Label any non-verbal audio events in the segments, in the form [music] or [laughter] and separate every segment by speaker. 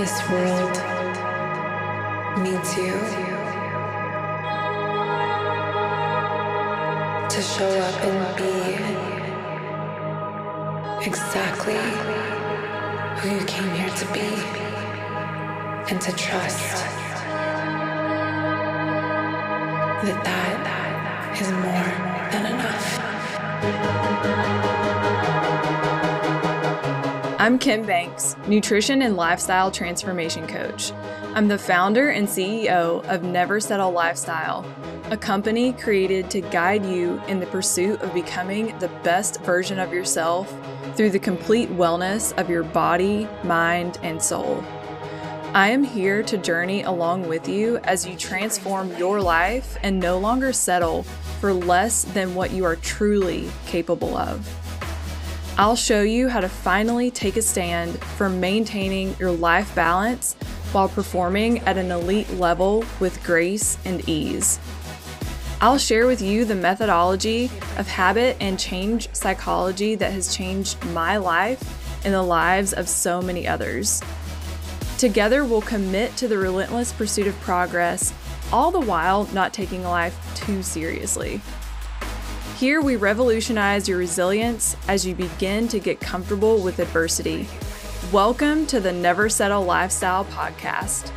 Speaker 1: this world needs you to show up and be exactly who you came here to be and to trust that that is more than
Speaker 2: enough. I'm Kim Banks, nutrition and lifestyle transformation coach. I'm the founder and CEO of Never Settle Lifestyle, a company created to guide you in the pursuit of becoming the best version of yourself through the complete wellness of your body, mind, and soul. I am here to journey along with you as you transform your life and no longer settle for less than what you are truly capable of. I'll show you how to finally take a stand for maintaining your life balance while performing at an elite level with grace and ease. I'll share with you the methodology of habit and change psychology that has changed my life and the lives of so many others. Together, we'll commit to the relentless pursuit of progress, all the while not taking life too seriously. Here, we revolutionize your resilience as you begin to get comfortable with adversity. Welcome to the Never Settle Lifestyle Podcast.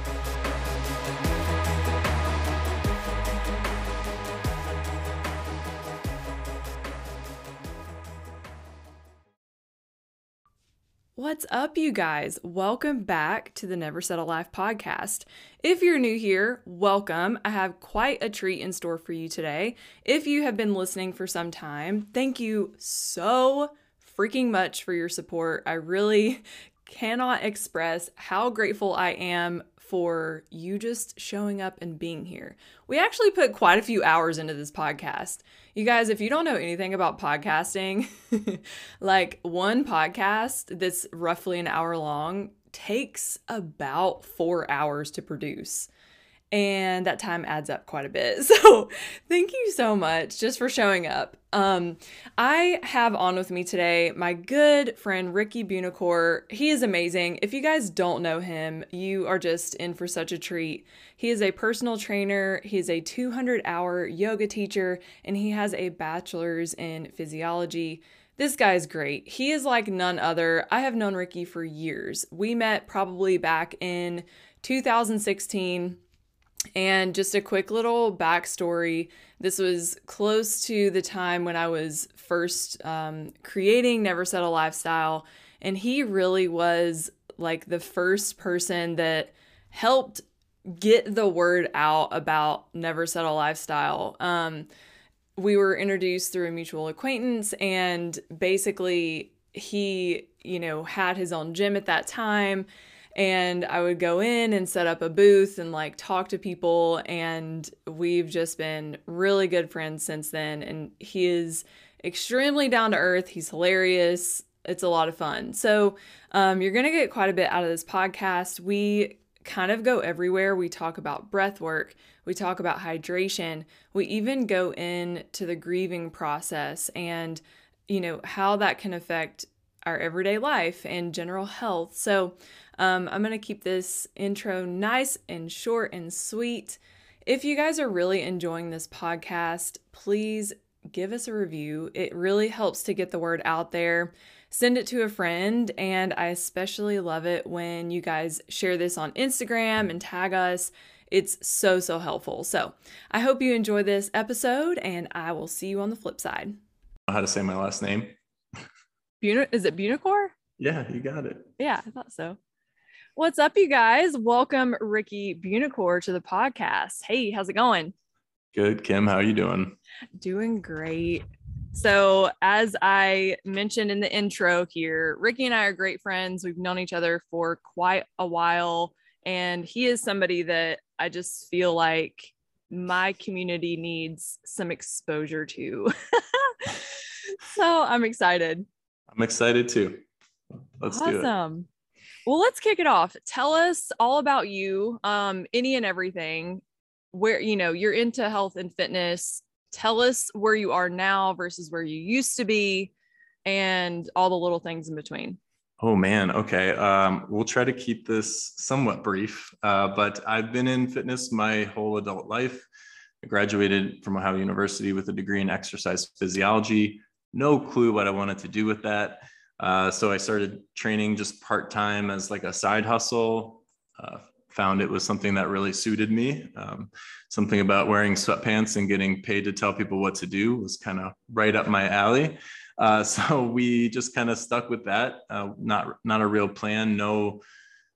Speaker 2: What's up, you guys? Welcome back to the Never Settle Life podcast. If you're new here, welcome. I have quite a treat in store for you today. If you have been listening for some time, thank you so freaking much for your support. I really [laughs] cannot express how grateful I am for you just showing up and being here. We actually put quite a few hours into this podcast. You guys, if you don't know anything about podcasting, [laughs] like one podcast that's roughly an hour long takes about four hours to produce and that time adds up quite a bit. [laughs] So, thank you so much just for showing up. Um, I have on with me today my good friend Ricky Buonocore. He is amazing. If you guys don't know him, you are just in for such a treat. He is a personal trainer, he is a 200 hour yoga teacher, and he has a bachelor's in physiology. This guy is great. He is like none other. I have known Ricky for years. We met probably back in 2016 and just a quick little backstory this was close to the time when I was first um, creating Never Settle Lifestyle. And he really was like the first person that helped get the word out about Never Settle Lifestyle. Um, we were introduced through a mutual acquaintance, and basically, he, you know, had his own gym at that time and I would go in and set up a booth and like talk to people and we've just been really good friends since then and he is extremely down to earth he's hilarious it's a lot of fun. So um, you're gonna get quite a bit out of this podcast. We kind of go everywhere we talk about breath work we talk about hydration we even go into the grieving process and you know how that can affect our everyday life and general health so um, I'm going to keep this intro nice and short and sweet. If you guys are really enjoying this podcast, please give us a review. It really helps to get the word out there. Send it to a friend, and I especially love it when you guys share this on Instagram and tag us. It's so, so helpful. So I hope you enjoy this episode, and I will see you on the flip side.
Speaker 3: How to say my last name?
Speaker 2: Is it Buonocore?
Speaker 3: Yeah, you got it.
Speaker 2: Yeah, I thought so. What's up, you guys? Welcome Ricky Buonocore to the podcast. Hey, how's it going?
Speaker 3: Good, Kim. How are you doing?
Speaker 2: Doing great. So, as I mentioned in the intro here, Ricky and I are great friends. We've known each other for quite a while, and he is somebody that I just feel like my community needs some exposure to. [laughs] so, I'm excited.
Speaker 3: I'm excited too. Let's awesome. do it.
Speaker 2: Well, let's kick it off. Tell us all about you, um, any and everything. Where you know you're into health and fitness. Tell us where you are now versus where you used to be, and all the little things in between.
Speaker 3: Oh man, okay. Um, we'll try to keep this somewhat brief, uh, but I've been in fitness my whole adult life. I graduated from Ohio University with a degree in exercise physiology. No clue what I wanted to do with that. Uh, so I started training just part time as like a side hustle. Uh, found it was something that really suited me. Um, something about wearing sweatpants and getting paid to tell people what to do was kind of right up my alley. Uh, [laughs] so we just kind of stuck with that. Uh, not not a real plan. No,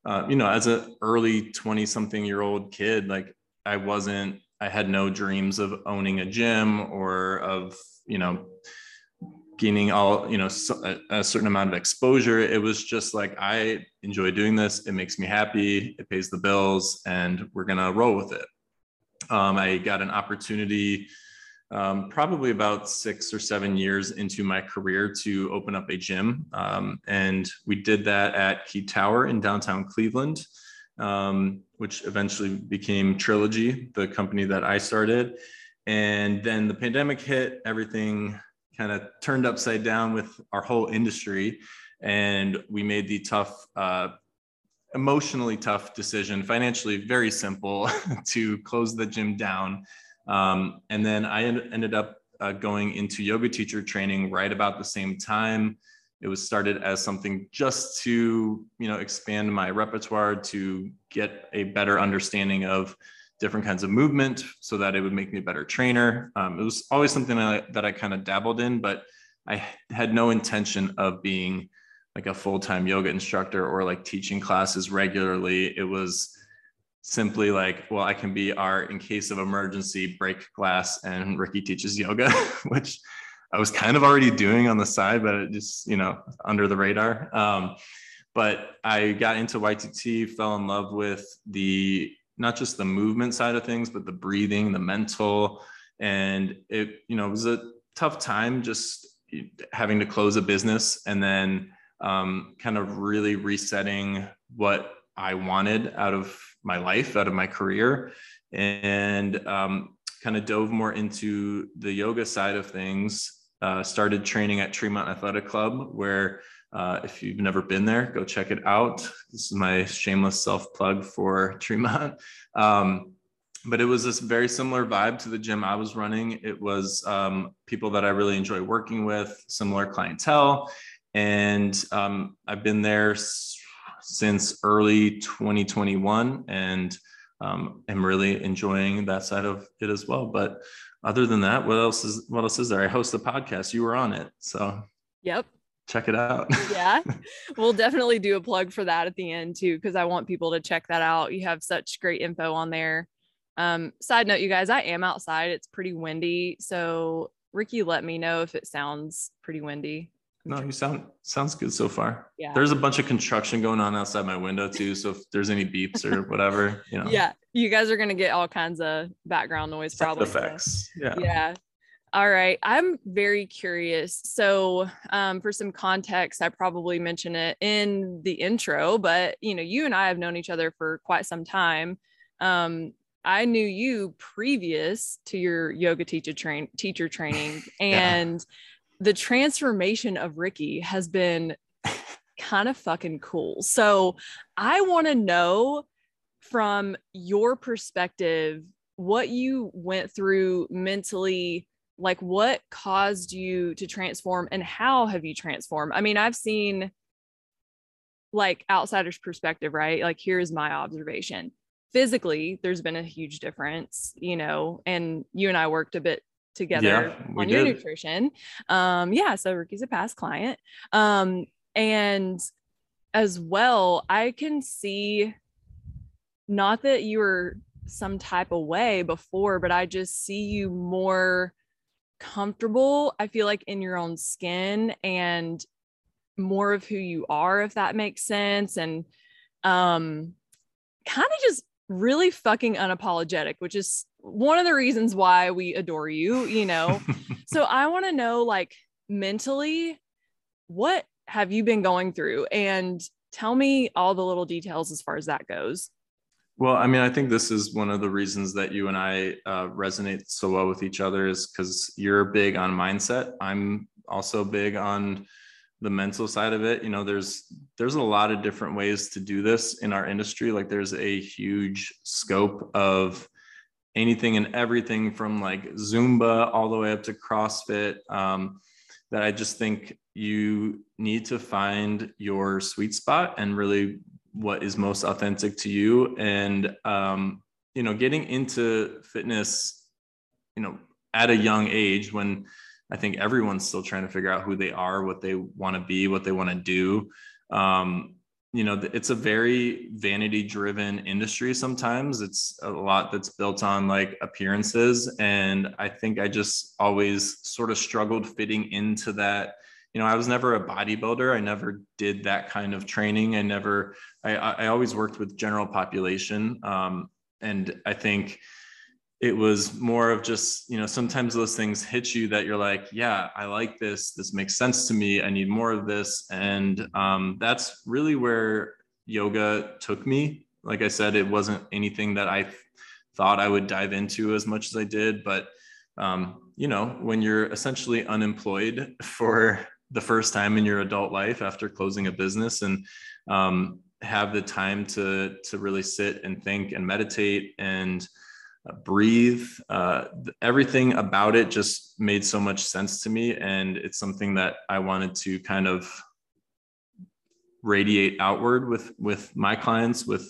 Speaker 3: uh, you know, as an early twenty something year old kid, like I wasn't. I had no dreams of owning a gym or of you know gaining all you know a, certain amount of exposure. It was just like I enjoy doing this. It makes me happy. It pays the bills, and we're gonna roll with it. Um, I got an opportunity um, probably about six or seven years into my career to open up a gym. Um, and we did that at Key Tower in downtown Cleveland, um, which eventually became Trilogy, the company that I started. And then the pandemic hit, everything kind of turned upside down with our whole industry. And we made the tough, uh, emotionally tough decision, financially very simple, [laughs] to close the gym down um, and then I ended up uh, going into yoga teacher training right about the same time. It was started as something just to, you know, expand my repertoire to get a better understanding of different kinds of movement so that it would make me a better trainer. Um, it was always something I, that I kind of dabbled in, but I had no intention of being like a full-time yoga instructor or like teaching classes regularly. It was simply like, well, I can be our in case of emergency break glass and Ricky teaches yoga, [laughs] which I was kind of already doing on the side, but it just, you know, under the radar. Um, but I got into YTT, fell in love with the not just the movement side of things, but the breathing, the mental. And it, you know, it was a tough time just having to close a business and then um, kind of really resetting what I wanted out of my life, out of my career, and um, kind of dove more into the yoga side of things. Uh, started training at Tremont Athletic Club, where uh, if you've never been there, go check it out. This is my shameless self plug for [laughs] Tremont. Um, but it was this very similar vibe to the gym I was running. It was um, people that I really enjoy working with, similar clientele. And um, I've been there since early 2021 and um, am really enjoying that side of it as well. But other than that, what else is what else is there? I host a podcast. You were on it, so
Speaker 2: yep,
Speaker 3: check it out.
Speaker 2: yeah, [laughs] we'll definitely do a plug for that at the end too, because I want people to check that out. You have such great info on there. Um, side note, you guys, I am outside. It's pretty windy, so Ricky, let me know if it sounds pretty windy.
Speaker 3: No, you sound sounds good so far. Yeah. There's a bunch of construction going on outside my window too. So if there's any beeps or [laughs] whatever, you know.
Speaker 2: Yeah. You guys are gonna get all kinds of background noise probably.
Speaker 3: Effects.
Speaker 2: Yeah. Yeah. All right. I'm very curious. So, um, for some context, I probably mentioned it in the intro, but you know, you and I have known each other for quite some time. Um, I knew you previous to your yoga teacher train teacher training, [laughs] and yeah the transformation of Ricky has been kind of fucking cool. So I want to know from your perspective what you went through mentally like what caused you to transform and how have you transformed i mean i've seen like outsiders perspective right like here's my observation physically there's been a huge difference you know and you and i worked a bit together yeah, on your nutrition. Um, yeah, so Ricky's a past client. Um, and as well, I can see not that you were some type of way before, but I just see you more comfortable. I feel like in your own skin and more of who you are, if that makes sense. And um kind of just really fucking unapologetic, which is one of the reasons why we adore you, you know. [laughs] so I want to know like mentally what have you been going through and tell me all the little details as far as that goes.
Speaker 3: Well, I mean, I think this is one of the reasons that you and I uh, resonate so well with each other is because you're big on mindset. I'm also big on the mental side of it. You know, there's there's a lot of different ways to do this in our industry. Like there's a huge scope of anything and everything from like Zumba all the way up to CrossFit. Um, that I just think you need to find your sweet spot and really what is most authentic to you. And, um, you know, getting into fitness, you know, at a young age when I think everyone's still trying to figure out who they are, what they want to be, what they want to do. Um, you know, it's a very vanity driven industry sometimes. It's a lot that's built on like appearances. And I think I just always sort of struggled fitting into that. You know, I was never a bodybuilder. I never did that kind of training. I never, I, I always worked with general population. Um, and I think, it was more of just you know sometimes those things hit you that you're like yeah i like this this makes sense to me i need more of this and um, that's really where yoga took me like i said it wasn't anything that i thought i would dive into as much as i did but um, you know when you're essentially unemployed [laughs] for the first time in your adult life after closing a business and um, have the time to to really sit and think and meditate and uh, breathe. Uh, everything about it just made so much sense to me. And it's something that I wanted to kind of radiate outward with, with my clients, with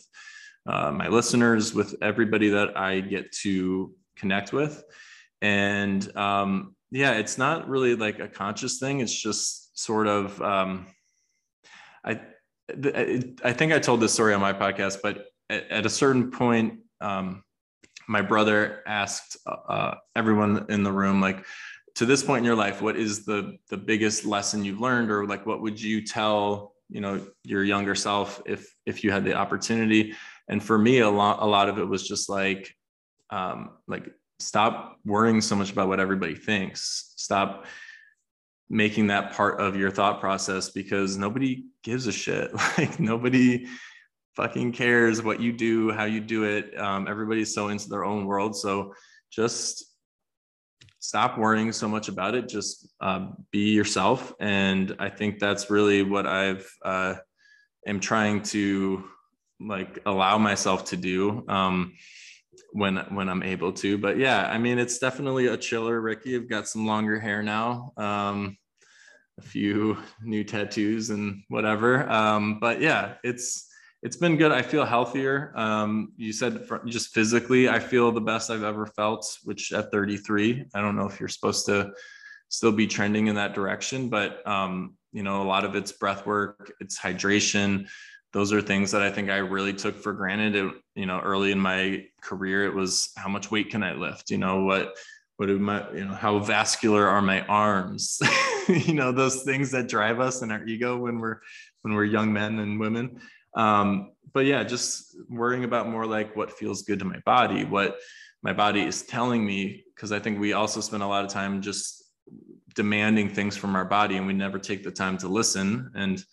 Speaker 3: uh, my listeners, with everybody that I get to connect with. And um, yeah, it's not really like a conscious thing. It's just sort of, um, I, I think I told this story on my podcast, but at, a certain point, um, my brother asked uh, everyone in the room like to this point in your life what is the the biggest lesson you've learned or like what would you tell you know your younger self if if you had the opportunity and for me a lot a lot of it was just like um like stop worrying so much about what everybody thinks stop making that part of your thought process because nobody gives a shit [laughs] like nobody fucking cares what you do, how you do it. Um, everybody's so into their own world. So just stop worrying so much about it. Just uh, be yourself. And I think that's really what I've uh, am trying to like allow myself to do um, when when I'm able to. But yeah, I mean, it's definitely a chiller, Ricky. I've got some longer hair now. Um, a few new tattoos and whatever. Um, but yeah, it's it's been good. I feel healthier. Um, you said just physically, I feel the best I've ever felt, which at 33, I don't know if you're supposed to still be trending in that direction, but um, you know, a lot of it's breath work, it's hydration. Those are things that I think I really took for granted. It, you know, early in my career, it was how much weight can I lift? You know, what, what do my, you know, how vascular are my arms? [laughs] you know, those things that drive us and our ego when we're, when we're young men and women. Um, but yeah, just worrying about more like what feels good to my body, what my body is telling me, because I think we also spend a lot of time just demanding things from our body and we never take the time to listen. And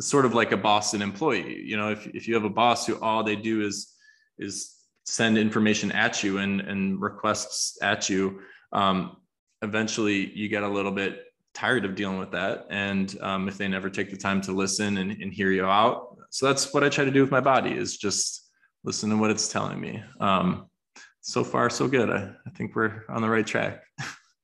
Speaker 3: sort of like a boss and employee. You know, if, if you have a boss who all they do is is send information at you and, and requests at you, um, eventually you get a little bit tired of dealing with that. And um, if they never take the time to listen and, and hear you out, so that's what I try to do with my body is just listen to what it's telling me. Um, so far, so good. I, I think we're on the right track.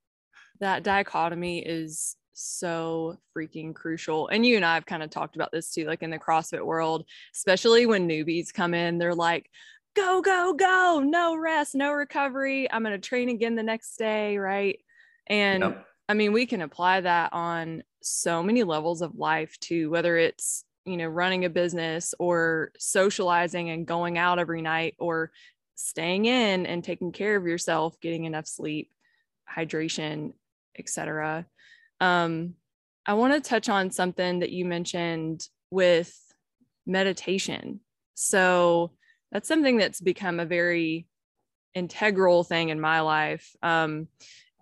Speaker 3: [laughs]
Speaker 2: that dichotomy is so freaking crucial. And you and I have kind of talked about this too, like in the CrossFit world, especially when newbies come in, they're like, go, go, go, no rest, no recovery. I'm going to train again the next day. Right. And yep. I mean, we can apply that on so many levels of life too, whether it's you know running a business or socializing and going out every night or staying in and taking care of yourself getting enough sleep hydration etc um, i want to touch on something that you mentioned with meditation. So that's something that's become a very integral thing in my life um,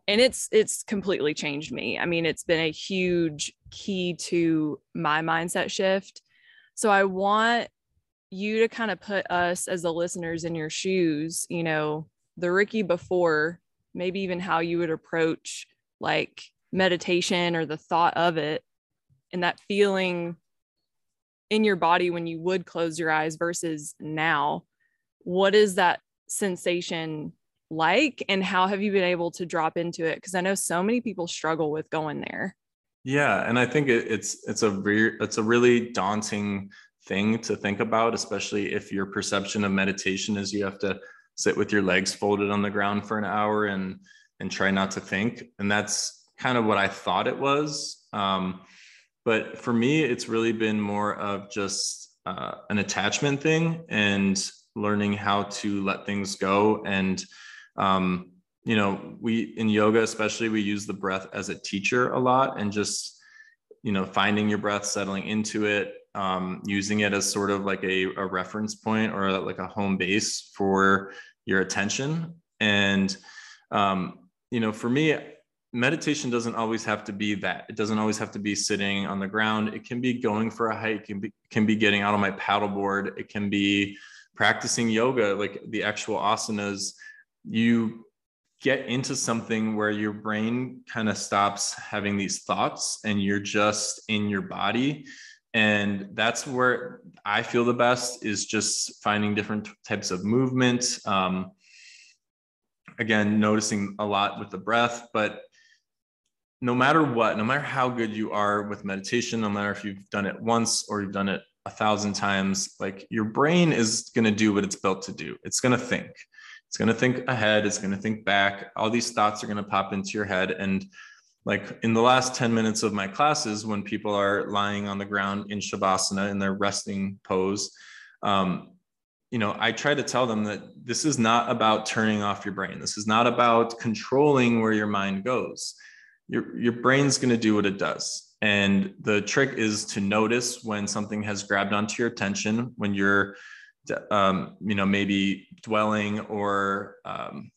Speaker 2: and it's it's completely changed me. I mean it's been a huge key to my mindset shift. So i want you to kind of put us as the listeners in your shoes you know the ricky before maybe even how you would approach like meditation or the thought of it and that feeling in your body when you would close your eyes versus now what is that sensation like and how have you been able to drop into it? Because i know so many people struggle with going there.
Speaker 3: Yeah and i think it, it's it's a re- it's a really daunting thing to think about especially if your perception of meditation is you have to sit with your legs folded on the ground for an hour and and try not to think. And that's kind of what i thought it was. Um, but for me it's really been more of just uh, an attachment thing and learning how to let things go. And um, you know we in yoga especially we use the breath as a teacher a lot and just you know finding your breath settling into it um, using it as sort of like a, a reference point or like a home base for your attention. And um, you know for me meditation doesn't always have to be that. It doesn't always have to be sitting on the ground. It can be going for a hike it can be, can be getting out on my paddleboard. It can be practicing yoga like the actual asanas. You get into something where your brain kind of stops having these thoughts and you're just in your body. And that's where i feel the best is just finding different types of movement. Um, again noticing a lot with the breath but no matter what no matter how good you are with meditation no matter if you've done it once or you've done it a thousand times like your brain is going to do what it's built to do. It's going to think. It's going to think ahead. It's going to think back. All these thoughts are going to pop into your head. And like in the last 10 minutes of my classes when people are lying on the ground in shavasana in their resting pose um, you know i try to tell them that this is not about turning off your brain. This is not about controlling where your mind goes your, your brain's going to do what it does and the trick is to notice when something has grabbed onto your attention when you're um, you know, maybe dwelling or um,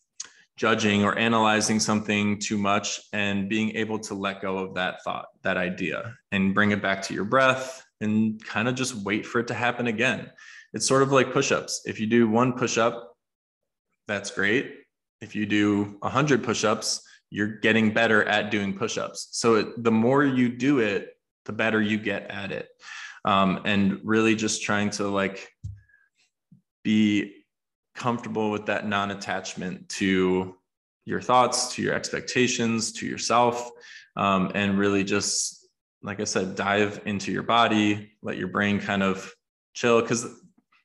Speaker 3: judging or analyzing something too much and being able to let go of that thought, that idea, and bring it back to your breath and kind of just wait for it to happen again. It's sort of like push ups. If you do one push up, that's great. If you do 100 push ups, you're getting better at doing push ups. So it, the more you do it, the better you get at it. Um, and really just trying to like be comfortable with that non attachment to your thoughts, to your expectations, to yourself, um, and really just, like I said, dive into your body, let your brain kind of chill. Because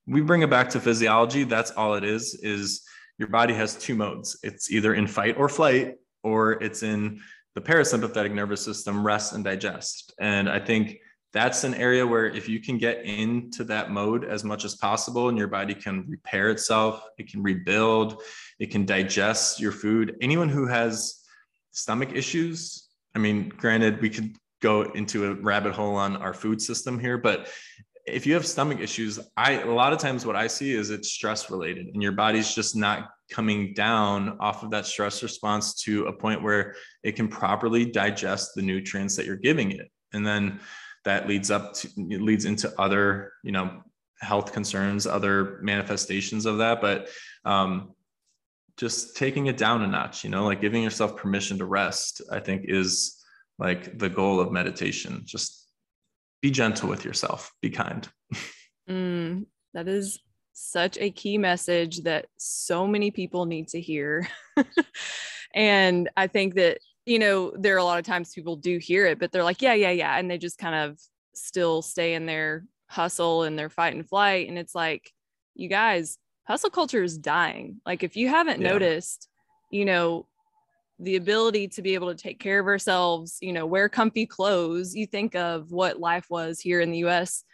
Speaker 3: we bring it back to physiology. That's all it is. Is your body has two modes. It's either in fight or flight, or it's in the parasympathetic nervous system, rest and digest. And I think that's an area where if you can get into that mode as much as possible and your body can repair itself, it can rebuild, it can digest your food. Anyone who has stomach issues, I mean, granted, we could go into a rabbit hole on our food system here, but if you have stomach issues, I a lot of times what I see is it's stress related and your body's just not coming down off of that stress response to a point where it can properly digest the nutrients that you're giving it. And then that leads up to leads into other you know health concerns other manifestations of that but um, just taking it down a notch you know like giving yourself permission to rest i think is like the goal of meditation just be gentle with yourself be kind [laughs]
Speaker 2: mm, that is such a key message that so many people need to hear [laughs] and i think that you know, there are a lot of times people do hear it, but they're like, yeah, yeah, yeah. And they just kind of still stay in their hustle and their fight and flight. And it's like, you guys, hustle culture is dying. Like, if you haven't yeah. noticed, you know, the ability to be able to take care of ourselves, you know, wear comfy clothes, you think of what life was here in the US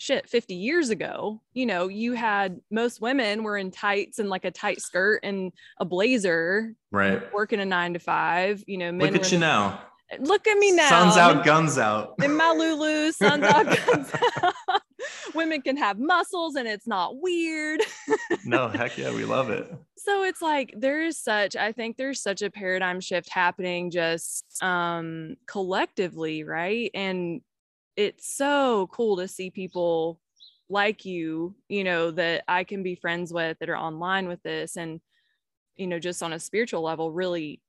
Speaker 2: shit 50 years ago. You know you had most women were in tights and like a tight skirt and a blazer
Speaker 3: right.
Speaker 2: working a nine to five you know
Speaker 3: look at you now.
Speaker 2: Look at me now.
Speaker 3: sun's out guns out.
Speaker 2: In my lulu sun's out [laughs] guns out women can have muscles and it's not weird [laughs]
Speaker 3: no heck yeah we love it
Speaker 2: so it's like there is such i think there's such a paradigm shift happening just um collectively right and it's so cool to see people like you, you know, that I can be friends with that are online with this and, you know, just on a spiritual level, really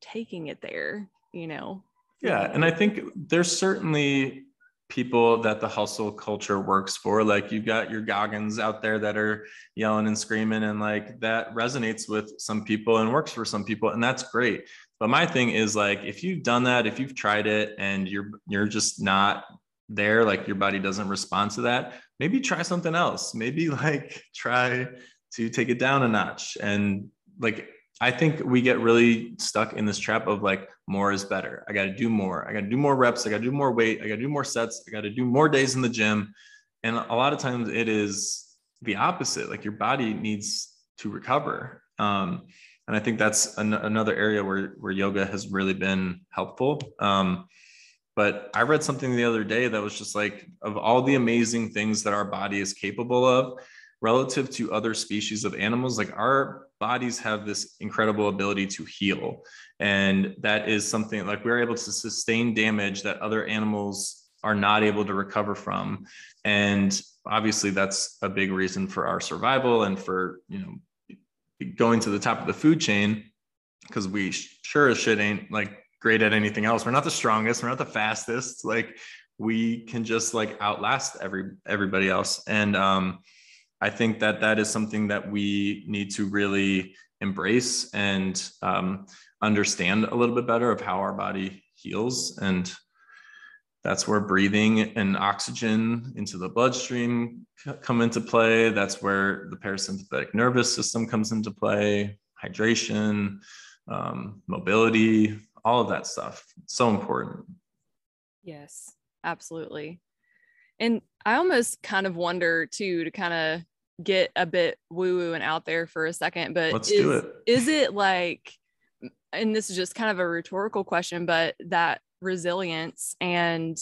Speaker 2: taking it there, you know.
Speaker 3: Yeah. And I think there's certainly people that the hustle culture works for. Like you've got your Goggins out there that are yelling and screaming, and like that resonates with some people and works for some people, and that's great. But my thing is like if you've done that, if you've tried it and you're you're just not there, like your body doesn't respond to that, maybe try something else. Maybe [laughs] like try to take it down a notch and like I think we get really stuck in this trap of like more is better. I got to do more. I got to do more reps. I got to do more weight. I got to do more sets. I got to do more days in the gym. And a lot of times it is the opposite. Like your body needs to recover. Um, and I think that's an- another area where where yoga has really been helpful. Um, but I read something the other day that was just like of all the amazing things that our body is capable of relative to other species of animals, like our bodies have this incredible ability to heal. And that is something like we're able to sustain damage that other animals are not able to recover from. And obviously that's a big reason for our survival and for, you know, going to the top of the food chain because we sure as shit ain't like great at anything else. We're not the strongest, we're not the fastest. Like we can just like outlast every everybody else. And um I think that that is something that we need to really embrace and um, understand a little bit better of how our body heals. And that's where breathing and oxygen into the bloodstream come into play. That's where the parasympathetic nervous system comes into play, hydration, um, mobility, all of that stuff. So important.
Speaker 2: Yes, absolutely. And I almost kind of wonder too to kind of get a bit woo woo and out there for a second, but
Speaker 3: Let's
Speaker 2: is,
Speaker 3: do it.
Speaker 2: is it like, and this is just kind of a rhetorical question, but that resilience and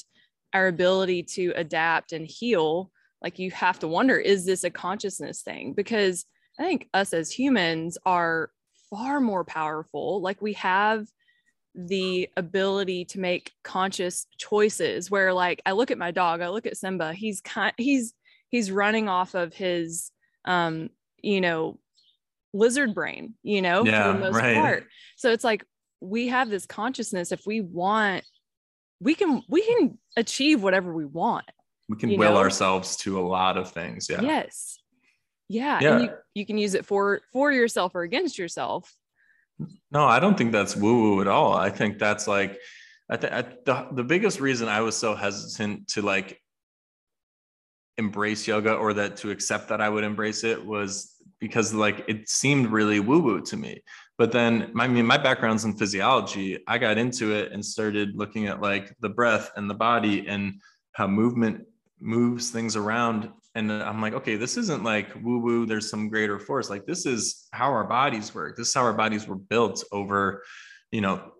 Speaker 2: our ability to adapt and heal, like you have to wonder, is this a consciousness thing? Because I think us as humans are far more powerful. Like we have the ability to make conscious choices where like I look at my dog, I look at Simba, he's kind he's he's running off of his um you know lizard brain you know
Speaker 3: Yeah,
Speaker 2: for the most
Speaker 3: right.
Speaker 2: part so it's like we have this consciousness if we want we can we can achieve whatever we want
Speaker 3: We can will
Speaker 2: know?
Speaker 3: ourselves to a lot of things. Yeah.
Speaker 2: yes yeah,
Speaker 3: Yeah.
Speaker 2: and you, you can use it for for yourself or against yourself
Speaker 3: No, I don't think that's woo woo at all. I think that's like, I think the, the biggest reason I was so hesitant to like embrace yoga or that to accept that I would embrace it was because like it seemed really woo woo to me. But then, I mean, my background's in physiology. I got into it and started looking at like the breath and the body and how movement moves things around. And I'm like, okay, this isn't like woo woo, there's some greater force. Like, this is how our bodies work. This is how our bodies were built over, you know,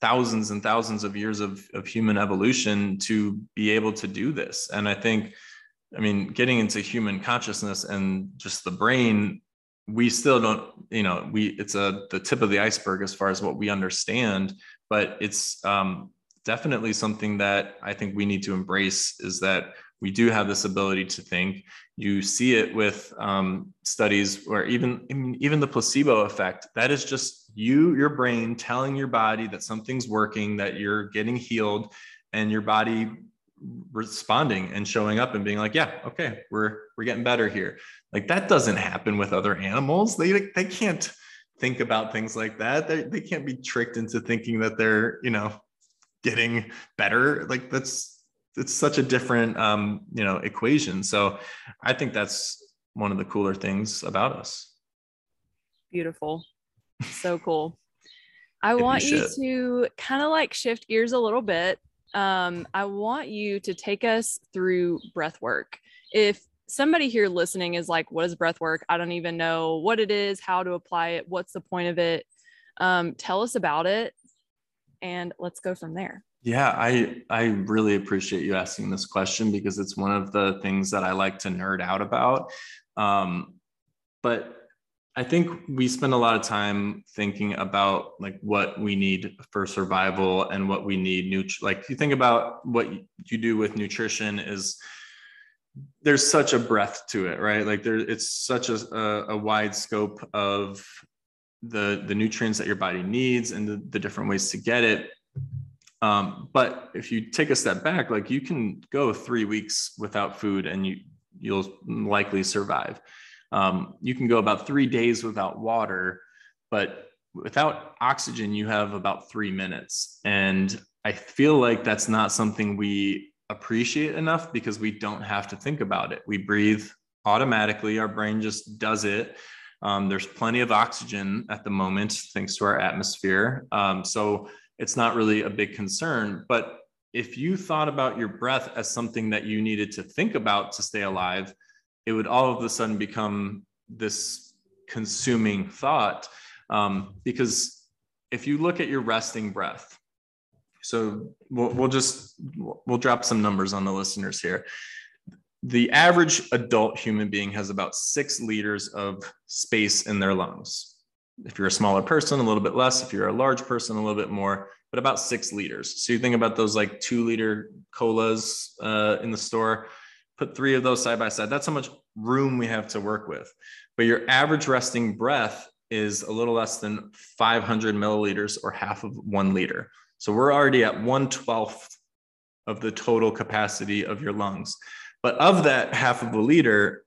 Speaker 3: thousands and thousands of years of, of human evolution to be able to do this. And I think, I mean, getting into human consciousness and just the brain, we still don't, you know, we it's a the tip of the iceberg as far as what we understand, but it's um, definitely something that I think we need to embrace is that we do have this ability to think. You see it with um, studies where even I mean, even the placebo effect. That is just you, your brain telling your body that something's working, that you're getting healed, and your body responding and showing up and being like, "Yeah, okay, we're we're getting better here." Like that doesn't happen with other animals. They they can't think about things like that. They they can't be tricked into thinking that they're you know getting better. Like that's it's such a different um, you know equation. So I think that's one of the cooler things about us.
Speaker 2: beautiful so cool i want you to kind of like shift gears a little bit um i want you to take us through breath work. If somebody here listening is like what is breath work? I don't even know what it is how to apply it what's the point of it? Um tell us about it and let's go from there.
Speaker 3: Yeah, I I really appreciate you asking this question because it's one of the things that I like to nerd out about. Um, but I think we spend a lot of time thinking about like what we need for survival and what we need. Nut- like you think about what you do with nutrition is there's such a breadth to it, right? Like there, it's such a, a, a wide scope of the the nutrients that your body needs and the, the different ways to get it Um, but if you take a step back, like you can go three weeks without food and you you'll likely survive. Um, you can go about three days without water, but without oxygen, you have about three minutes. And I feel like that's not something we appreciate enough because we don't have to think about it. We breathe automatically, our brain just does it. Um, there's plenty of oxygen at the moment, thanks to our atmosphere. Um, so it's not really a big concern. But if you thought about your breath as something that you needed to think about to stay alive, it would all of a sudden become this consuming thought. Um, because if you look at your resting breath, so we'll, we'll just we'll drop some numbers on the listeners here the average adult human being has about six liters of space in their lungs. If you're a smaller person, a little bit less. If you're a large person, a little bit more, but about six liters. So you think about those like two liter colas uh, in the store, put three of those side by side. That's how much room we have to work with. But your average resting breath is a little less than 500 milliliters or half of one liter. So we're already at one twelfth of the total capacity of your lungs. But of that half of a liter,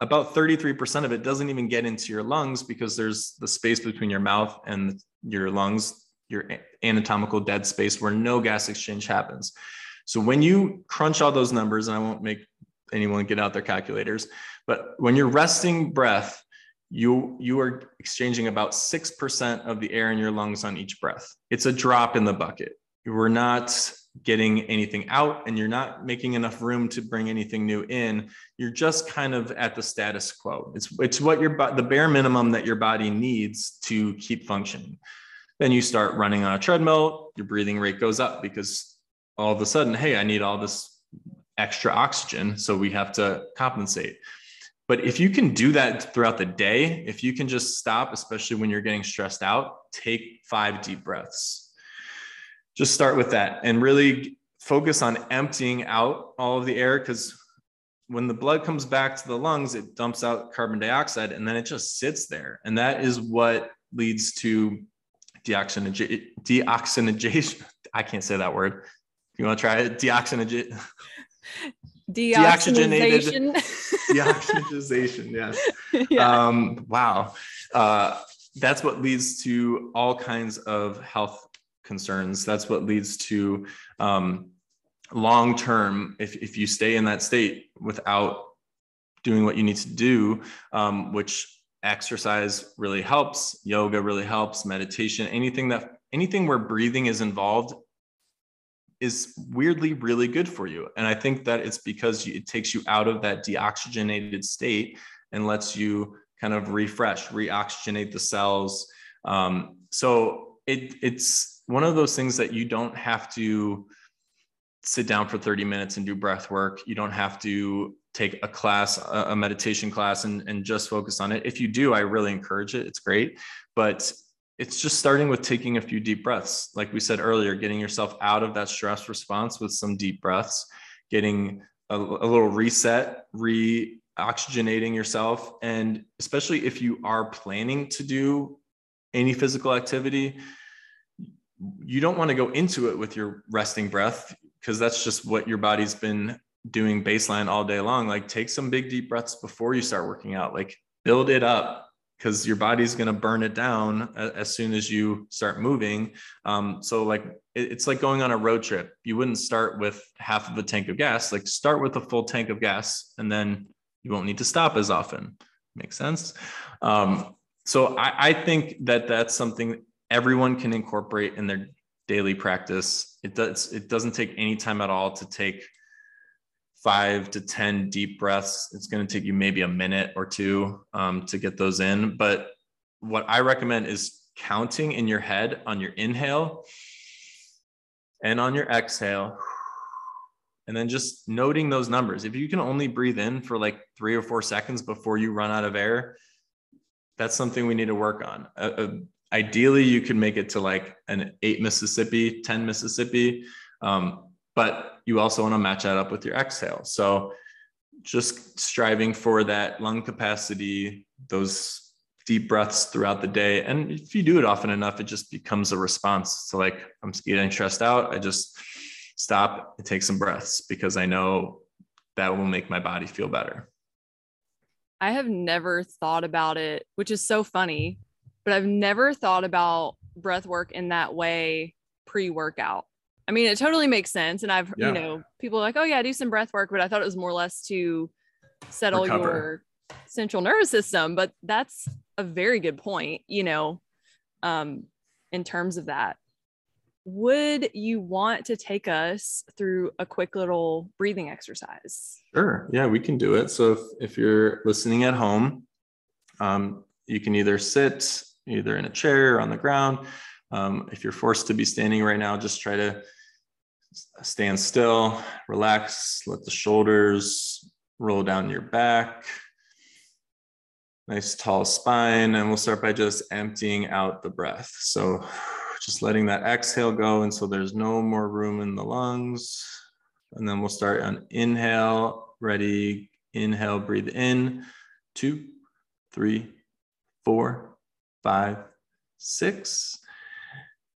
Speaker 3: about 33% of it doesn't even get into your lungs because there's the space between your mouth and your lungs, your anatomical dead space where no gas exchange happens. So when you crunch all those numbers, and I won't make anyone get out their calculators, but when you're resting breath, you you are exchanging about 6% of the air in your lungs on each breath. It's a drop in the bucket. Are not getting anything out and you're not making enough room to bring anything new in you're just kind of at the status quo it's it's what your the bare minimum that your body needs to keep functioning then you start running on a treadmill your breathing rate goes up because all of a sudden hey i need all this extra oxygen so we have to compensate but if you can do that throughout the day if you can just stop especially when you're getting stressed out take five deep breaths just start with that and really focus on emptying out all of the air because when the blood comes back to the lungs, it dumps out carbon dioxide and then it just sits there. And that is what leads to deoxygenation. I can't say that word. You want to try it? Deoxygenation.
Speaker 2: Deoxygenated.
Speaker 3: Deoxygenation, [laughs] yes. [laughs] yeah. Um, wow. Uh, that's what leads to all kinds of health concerns. That's what leads to um, long term, if, if you stay in that state without doing what you need to do, um, which exercise really helps, yoga really helps, meditation, anything that anything where breathing is involved is weirdly really good for you. And I think that it's because it takes you out of that deoxygenated state and lets you kind of refresh, reoxygenate the cells. Um, so it, it's one of those things that you don't have to sit down for 30 minutes and do breath work. You don't have to take a class, a meditation class, and, and just focus on it. If you do, I really encourage it. It's great. But it's just starting with taking a few deep breaths. Like we said earlier, getting yourself out of that stress response with some deep breaths, getting a, a little reset, re oxygenating yourself. And especially if you are planning to do any physical activity, you don't want to go into it with your resting breath because that's just what your body's been doing baseline all day long. Like take some big deep breaths before you start working out, like build it up because your body's going to burn it down as soon as you start moving. Um, so like it's like going on a road trip. You wouldn't start with half of a tank of gas. Like start with a full tank of gas, and then you won't need to stop as often. Makes sense. Um, so I, I think that that's something everyone can incorporate in their daily practice. It does it doesn't take any time at all to take five to 10 deep breaths. It's going to take you maybe a minute or two um, to get those in. But what I recommend is counting in your head on your inhale and on your exhale. And then just noting those numbers. If you can only breathe in for like three or four seconds before you run out of air, that's something we need to work on. Uh, uh ideally you could make it to like an eight Mississippi, 10 Mississippi. Um, but you also want to match that up with your exhale. So just striving for that lung capacity, those deep breaths throughout the day. And if you do it often enough, it just becomes a response. So, like, I'm getting stressed out. I just stop and take some breaths because I know that will make my body feel better.
Speaker 2: I have never thought about it, which is so funny, but I've never thought about breath work in that way pre workout. I mean, it totally makes sense. And I've, yeah. you know, people are like, oh, yeah, do some breath work. But I thought it was more or less to settle Recover. your central nervous system. But that's a very good point, you know, um, in terms of that. Would you want to take us through a quick little breathing exercise?
Speaker 3: Sure. Yeah, we can do it. So if, if you're listening at home, um, you can either sit either in a chair or on the ground. Um, if you're forced to be standing right now, just try to stand still, relax, let the shoulders roll down your back. Nice tall spine. And we'll start by just emptying out the breath. So just letting that exhale go until there's no more room in the lungs. And then we'll start on inhale, ready, inhale, breathe in, two, three, four, five, six.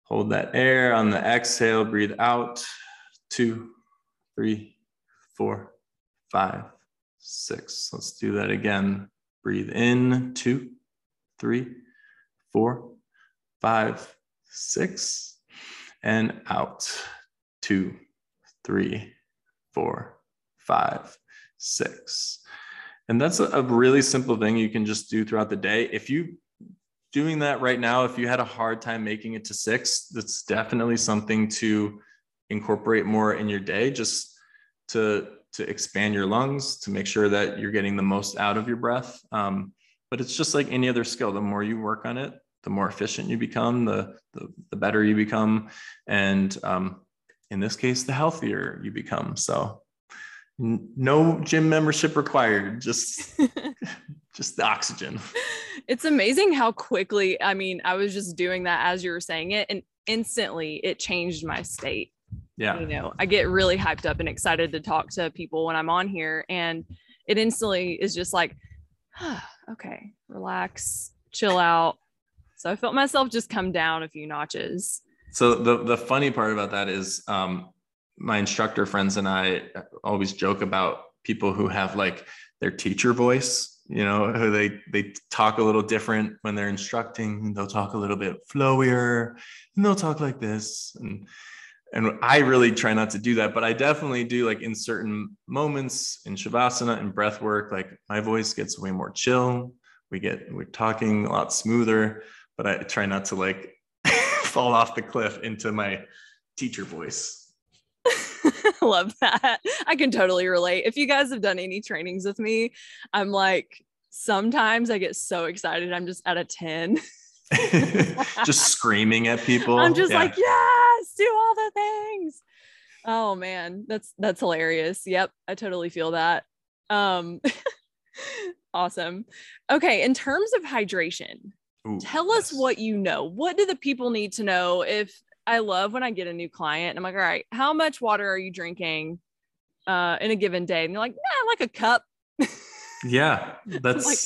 Speaker 3: Hold that air on the exhale, breathe out, two, three, four, five, six. Let's do that again. Breathe in, two, three, four, five, six, and out, two, three, four, five, six. And that's a really simple thing you can just do throughout the day. If you doing that right now, if you had a hard time making it to six, that's definitely something to incorporate more in your day just to to expand your lungs to make sure that you're getting the most out of your breath. Um, but it's just like any other skill. The more you work on it the more efficient you become the the, the better you become and um, in this case the healthier you become. So n- no gym membership required just [laughs] [laughs] just the oxygen.
Speaker 2: It's amazing how quickly i mean i was just doing that as you were saying it and instantly it changed my state
Speaker 3: yeah.
Speaker 2: you know i get really hyped up and excited to talk to people when i'm on here and it instantly is just like [sighs] okay relax chill out. So i felt myself just come down a few notches.
Speaker 3: So the the funny part about that is um my instructor friends and i always joke about people who have like their teacher voice you know who they they talk a little different when they're instructing they'll talk a little bit flowier and they'll talk like this and and I really try not to do that, but I definitely do like in certain moments in Shavasana and breath work, like my voice gets way more chill. We get, we're talking a lot smoother, but I try not to like [laughs] fall off the cliff into my teacher voice. [laughs]
Speaker 2: Love that. I can totally relate. If you guys have done any trainings with me, I'm like, sometimes I get so excited. I'm just at a 10. [laughs] [laughs]
Speaker 3: just screaming at people.
Speaker 2: I'm just yeah. like, yes, do all the things. Oh man, that's that's hilarious. Yep, I totally feel that. Um [laughs] awesome. Okay, in terms of hydration, Ooh, tell yes. us what you know. What do the people need to know if I love when I get a new client and I'm like, all right, how much water are you drinking uh in a given day? And they're like, nah, like a cup. [laughs]
Speaker 3: yeah, that's
Speaker 2: like,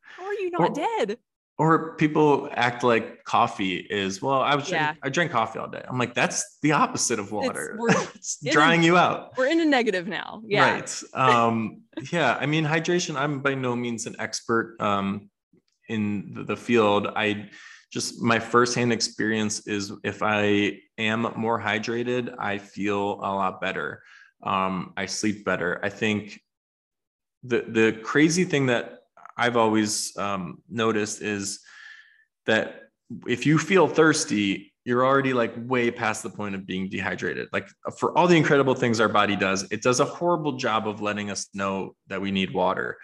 Speaker 2: how are you not dead?
Speaker 3: Or people act like coffee is well i was yeah. i drink coffee all day. I'm like that's the opposite of water. [laughs] it's, it's drying
Speaker 2: a,
Speaker 3: you out.
Speaker 2: we're in a negative now. Yeah.
Speaker 3: Right. Um yeah i mean hydration i'm by no means an expert um in the, the field. I just my firsthand experience is if i am more hydrated i feel a lot better. Um i sleep better. I think the the crazy thing that I've always um, noticed is that if you feel thirsty, you're already like way past the point of being dehydrated. Like for all the incredible things our body does, it does a horrible job of letting us know that we need water.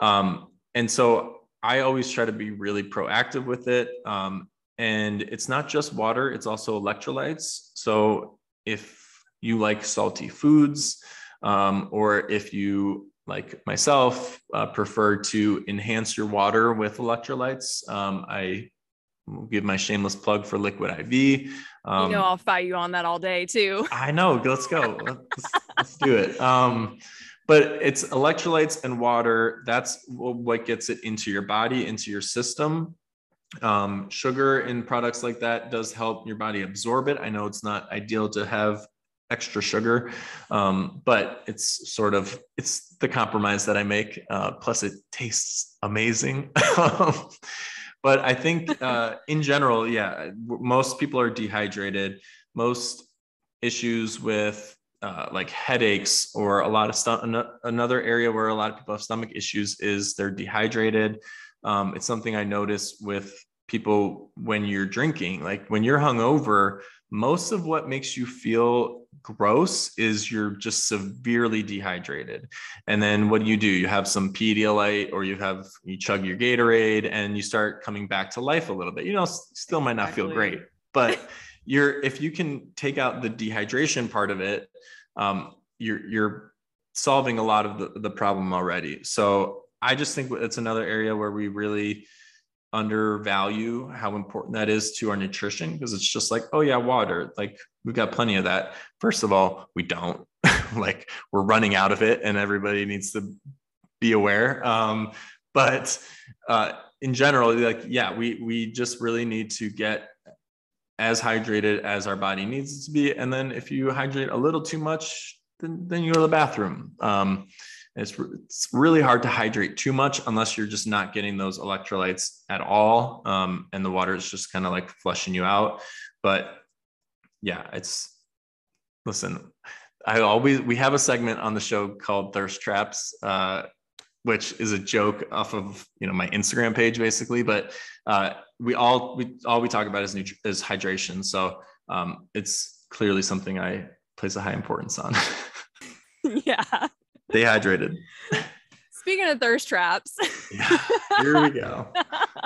Speaker 3: Um, and so I always try to be really proactive with it. Um, and it's not just water, it's also electrolytes. So if you like salty foods, um, or if you like myself, uh, prefer to enhance your water with electrolytes. Um, I will give my shameless plug for Liquid
Speaker 2: IV. Um, you know, I'll fight you on that all day too. [laughs]
Speaker 3: I know. Let's go. let's, let's, do it. Um, but it's electrolytes and water. That's what gets it into your body, into your system. Um, sugar in products like that does help your body absorb it. I know it's not ideal to have extra sugar, um, but it's sort of it's the compromise that I make. Uh, plus, it tastes amazing. [laughs] but I think [laughs] uh, in general, yeah, most people are dehydrated. Most issues with uh, like headaches or a lot of stuff. Another area where a lot of people have stomach issues is they're dehydrated. Um, it's something I notice with people when you're drinking. Like when you're hungover, most of what makes you feel gross is you're just severely dehydrated. And then what do you do? You have some Pedialyte or you have you chug your Gatorade and you start coming back to life a little bit. You know, still might not feel great, but [laughs] you're if you can take out the dehydration part of it, um, you're you're solving a lot of the, the problem already. So I just think it's another area where we really undervalue how important that is to our nutrition because it's just like, oh yeah, water. Like we've got plenty of that. First of all, we don't. [laughs] like we're running out of it, and everybody needs to be aware. Um, but uh, in general, like yeah, we we just really need to get as hydrated as our body needs it to be. And then if you hydrate a little too much, then then you go to the bathroom. Um, it's, it's really hard to hydrate too much unless you're just not getting those electrolytes at all. Um, and the water is just kind of like flushing you out. But yeah, it's listen, I always, we have a segment on the show called Thirst Traps. Uh, which is a joke off of you know my Instagram page basically. But uh, we all we all we talk about is nutri- is hydration. So um, it's clearly something I place a high importance on. [laughs] [laughs]
Speaker 2: yeah.
Speaker 3: Stay hydrated. [laughs]
Speaker 2: Speaking of thirst traps,
Speaker 3: yeah, here we go.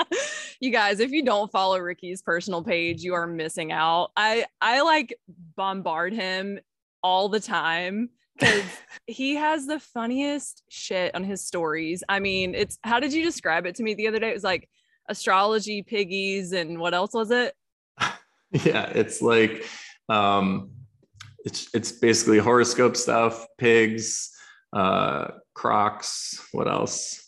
Speaker 3: [laughs]
Speaker 2: you guys, if you don't follow Ricky's personal page, you are missing out. I I like bombard him all the time because [laughs] he has the funniest shit on his stories. I mean, it's how did you describe it to me the other day? It was like astrology piggies and what else was it?
Speaker 3: yeah, it's like um it's it's basically horoscope stuff, pigs, uh, Crocs. What else?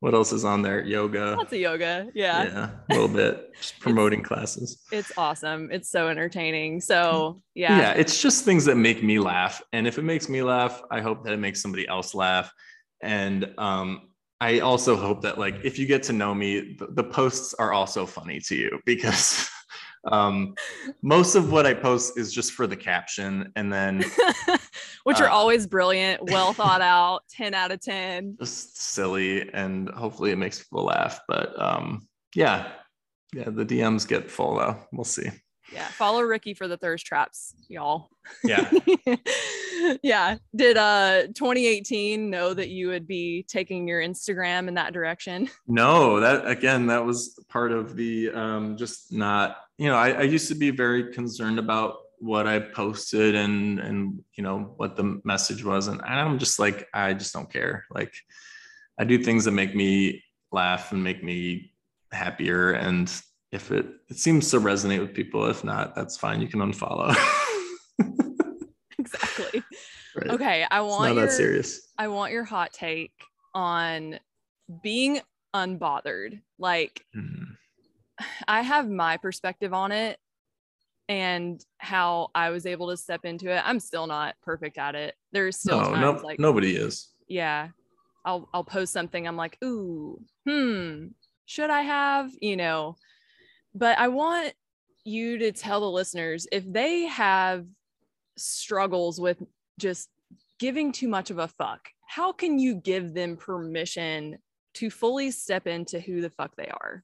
Speaker 3: What else is on there? Yoga.
Speaker 2: Lots of yoga. Yeah.
Speaker 3: Yeah. A little bit. [laughs] Just promoting it's, classes.
Speaker 2: It's awesome. It's so entertaining. So [laughs] yeah.
Speaker 3: Yeah. It's just things that make me laugh. And if it makes me laugh, I hope that it makes somebody else laugh. And um, I also hope that like if you get to know me, the, the posts are also funny to you [laughs] because um, most of what I post is just for the caption, and then [laughs]
Speaker 2: which are uh, always brilliant, well thought out, ten out of ten.
Speaker 3: Just silly, and hopefully it makes people laugh. But um, yeah, yeah, the DMs get full though. We'll see.
Speaker 2: Yeah, follow Ricky for the thirst traps, y'all.
Speaker 3: Yeah. [laughs]
Speaker 2: yeah. Did uh 2018 know that you would be taking your Instagram in that direction?
Speaker 3: No, that again, that was part of the um just not, you know, I, I used to be very concerned about what I posted and and you know what the message was. And I'm just like, I just don't care. Like I do things that make me laugh and make me happier and if it it seems to resonate with people. If not that's fine. You can unfollow. [laughs]
Speaker 2: Exactly. Right. okay i want your,
Speaker 3: that serious.
Speaker 2: I want your hot take on being unbothered. Like mm-hmm. i have my perspective on it and how i was able to step into it. I'm still not perfect at it. There's still no, times no, like
Speaker 3: nobody is.
Speaker 2: Yeah. I'll i'll post something. I'm like ooh hmm should i have? You know but I want you to tell the listeners if they have struggles with just giving too much of a fuck, how can you give them permission to fully step into who the fuck they are?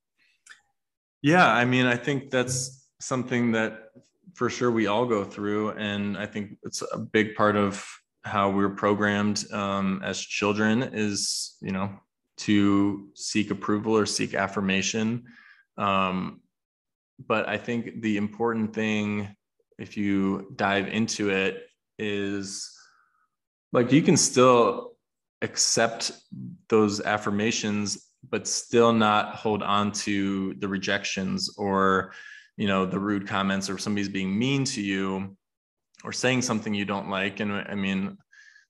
Speaker 3: Yeah, I mean, I think that's something that for sure we all go through. And I think it's a big part of how we're programmed um, as children is, you know, to seek approval or seek affirmation. Um, but I think the important thing, if you dive into it, is like you can still accept those affirmations, but still not hold on to the rejections or, you know, the rude comments or somebody's being mean to you or saying something you don't like. And I mean,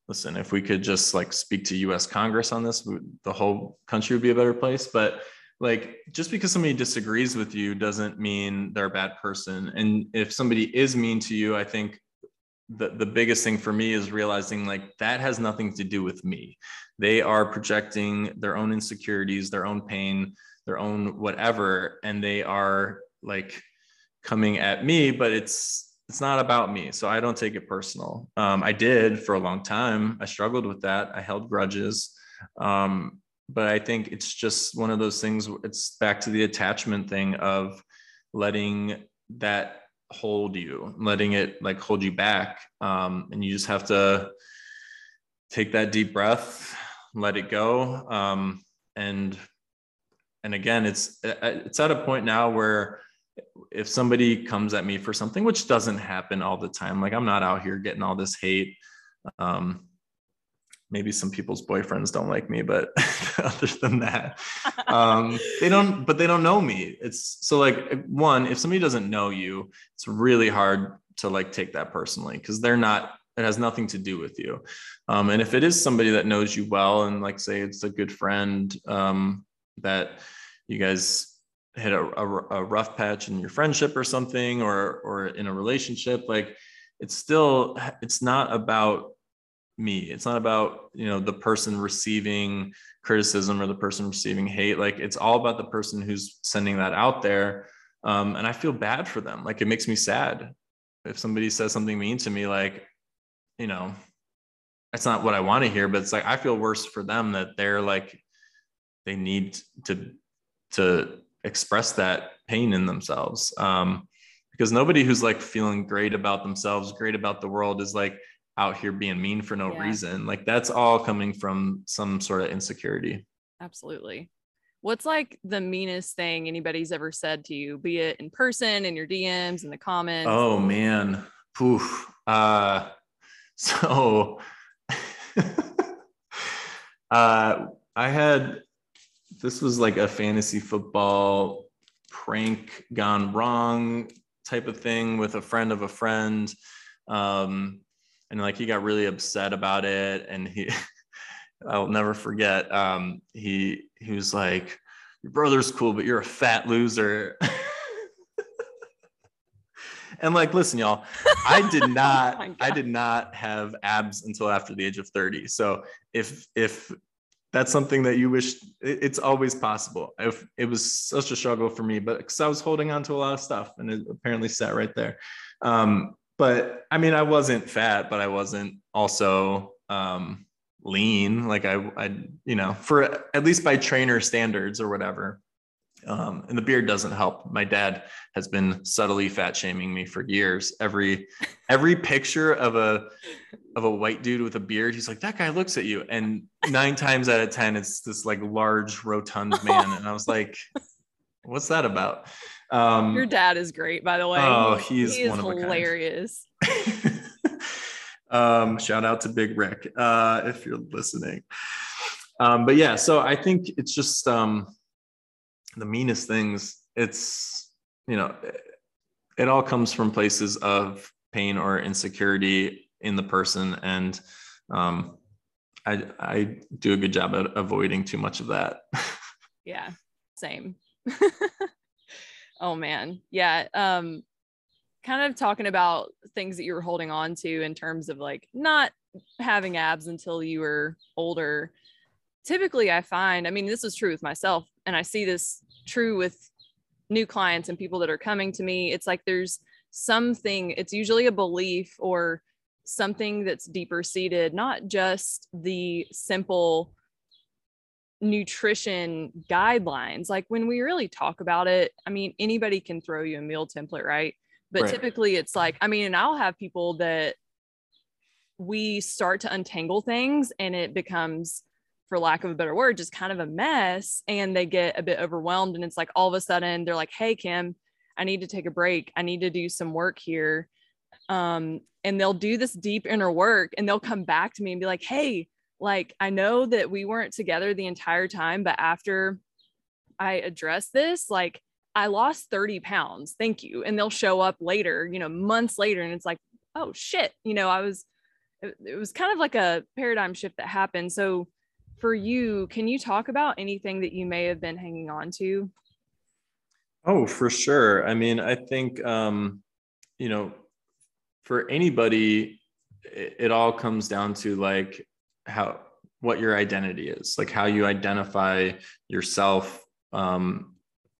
Speaker 3: listen, if we could just like speak to US Congress on this, the whole country would be a better place. But like just because somebody disagrees with you doesn't mean they're a bad person. And if somebody is mean to you, I think the, the biggest thing for me is realizing like that has nothing to do with me. They are projecting their own insecurities, their own pain, their own whatever, and they are like coming at me, but it's it's not about me. So I don't take it personal. Um, I did for a long time. I struggled with that. I held grudges. Um, but I think it's just one of those things. It's back to the attachment thing of letting that hold you, letting it like hold you back. Um, and you just have to take that deep breath, let it go. Um, and and again, it's it's at a point now where if somebody comes at me for something, which doesn't happen all the time, like I'm not out here getting all this hate. Um, maybe some people's boyfriends don't like me, but [laughs] other than that, [laughs] um, they don't, but they don't know me. It's so like one, if somebody doesn't know you, it's really hard to like take that personally because they're not, it has nothing to do with you. Um, and if it is somebody that knows you well, and like say it's a good friend um, that you guys hit a, a, a rough patch in your friendship or something, or, or in a relationship, like it's still, it's not about me. It's not about you know the person receiving criticism or the person receiving hate. Like it's all about the person who's sending that out there. Um, and i feel bad for them. Like it makes me sad. If somebody says something mean to me like you know that's not what i want to hear but it's like i feel worse for them that they're like they need to to express that pain in themselves. Um, because nobody who's like feeling great about themselves great about the world is like out here being mean for no yeah. reason. Like that's all coming from some sort of insecurity.
Speaker 2: Absolutely. What's like the meanest thing anybody's ever said to you, be it in person, in your DMs, in the comments?
Speaker 3: Oh man. Poof. Uh [laughs] so [laughs] uh I had this was like a fantasy football prank gone wrong type of thing with a friend of a friend. Um and like he got really upset about it and he [laughs] i'll never forget um he he was like your brother's cool but you're a fat loser. [laughs] And like listen y'all i did [laughs] not oh i did not have abs until after the age of 30 so if if that's something that you wish it's always possible. If it was such a struggle for me but because i was holding on to a lot of stuff and it apparently sat right there. Um, but I mean, I wasn't fat, but I wasn't also um, lean. Like I, I, you know, for at least by trainer standards or whatever. Um, and the beard doesn't help. My dad has been subtly fat shaming me for years. Every every picture of a of a white dude with a beard, he's like, "That guy looks at you." And nine [laughs] times out of ten, it's this like large, rotund man. And I was like, "What's that about?"
Speaker 2: Um, Your dad is great, by the way.
Speaker 3: Oh, he's
Speaker 2: he is hilarious. [laughs] [laughs]
Speaker 3: um, shout out to Big Rick uh, if you're listening. Um, but yeah, so I think it's just um, the meanest things. It's you know, it, it all comes from places of pain or insecurity in the person, and um, I I do a good job at avoiding too much of that. [laughs]
Speaker 2: yeah, same. Oh man. Yeah. Um kind of talking about things that you were holding on to in terms of like not having abs until you were older. Typically I find, I mean, this is true with myself and I see this true with new clients and people that are coming to me. It's like there's something, it's usually a belief or something that's deeper seated, not just the simple nutrition guidelines like when we really talk about it i mean anybody can throw you a meal template right? But right. typically it's like i mean and i'll have people that we start to untangle things and it becomes for lack of a better word just kind of a mess and they get a bit overwhelmed and it's like all of a sudden they're like hey kim i need to take a break. I need to do some work here. Um, and they'll do this deep inner work and they'll come back to me and be like hey like I know that we weren't together the entire time, but after I addressed this, like I lost 30 pounds. Thank you. And they'll show up later, you know, months later. And it's like, oh shit, you know, I was it, it was kind of like a paradigm shift that happened. So for you, can you talk about anything that you may have been hanging on to?
Speaker 3: Oh, for sure. I mean, I think, um, you know, for anybody, it, it all comes down to like how, what your identity is, like how you identify yourself um,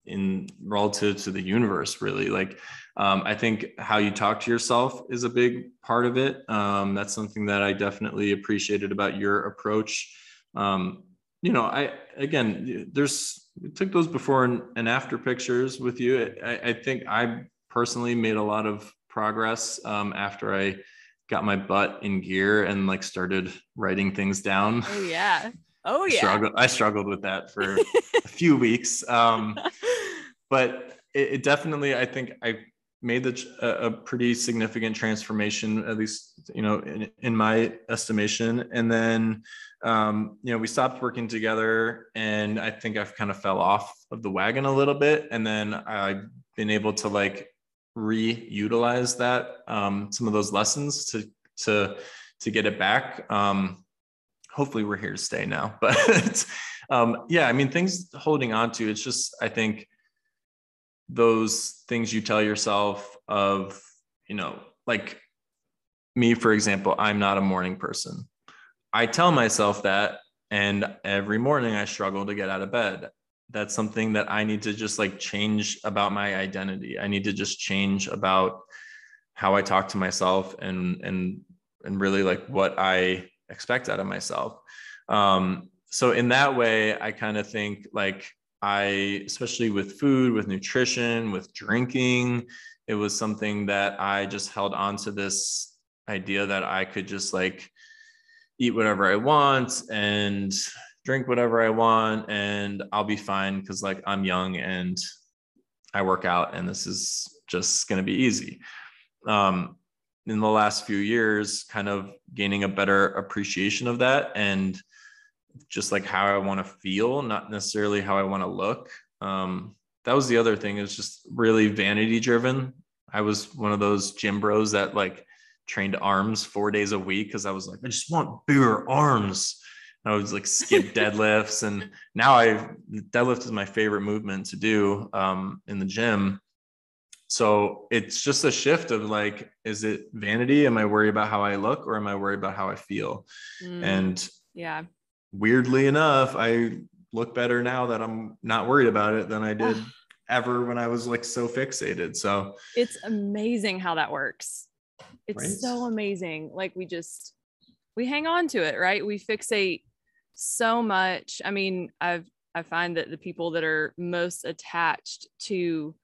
Speaker 3: in relative to the universe, really. Like, um, I think how you talk to yourself is a big part of it. Um, that's something that I definitely appreciated about your approach. Um, you know, I again, there's we took those before and, and after pictures with you. I, I, think I personally made a lot of progress um, after I got my butt in gear and like started writing things down.
Speaker 2: Oh yeah. Oh yeah.
Speaker 3: I struggled, I struggled with that for [laughs] a few weeks. Um, but it, it, definitely, I think I made the, a, a, pretty significant transformation, at least, you know, in, in my estimation. And then, um, you know, we stopped working together and I think I've kind of fell off of the wagon a little bit. And then I've been able to like reutilize that, um, some of those lessons to, to, to get it back. Um, hopefully we're here to stay now, [laughs] but, um, yeah, I mean, things holding on to, it's just, I think, those things you tell yourself of, you know, like me, for example, I'm not a morning person. I tell myself that, and every morning I struggle to get out of bed. That's something that I need to just like change about my identity. I need to just change about how I talk to myself and and and really like what I expect out of myself. Um, so in that way, I kind of think like I, especially with food, with nutrition, with drinking, it was something that I just held on to this idea that I could just like eat whatever I want and drink whatever I want and I'll be fine because like I'm young and I work out and this is just going to be easy. Um, in the last few years, kind of gaining a better appreciation of that and just like how I want to feel, not necessarily how I want to look. Um, that was the other thing is just really vanity driven. I was one of those gym bros that like trained arms four days a week because I was like, I just want bigger arms. I was like skip [laughs] deadlifts, and now I deadlift is my favorite movement to do um, in the gym. So it's just a shift of like, is it vanity? Am I worried about how I look, or am I worried about how I feel? Mm, and
Speaker 2: yeah,
Speaker 3: weirdly enough, I look better now that I'm not worried about it than I did ever when I was like so fixated. So
Speaker 2: it's amazing how that works. It's right? so amazing. Like we just we hang on to it, right? We fixate so much. I mean, I've I find that the people that are most attached to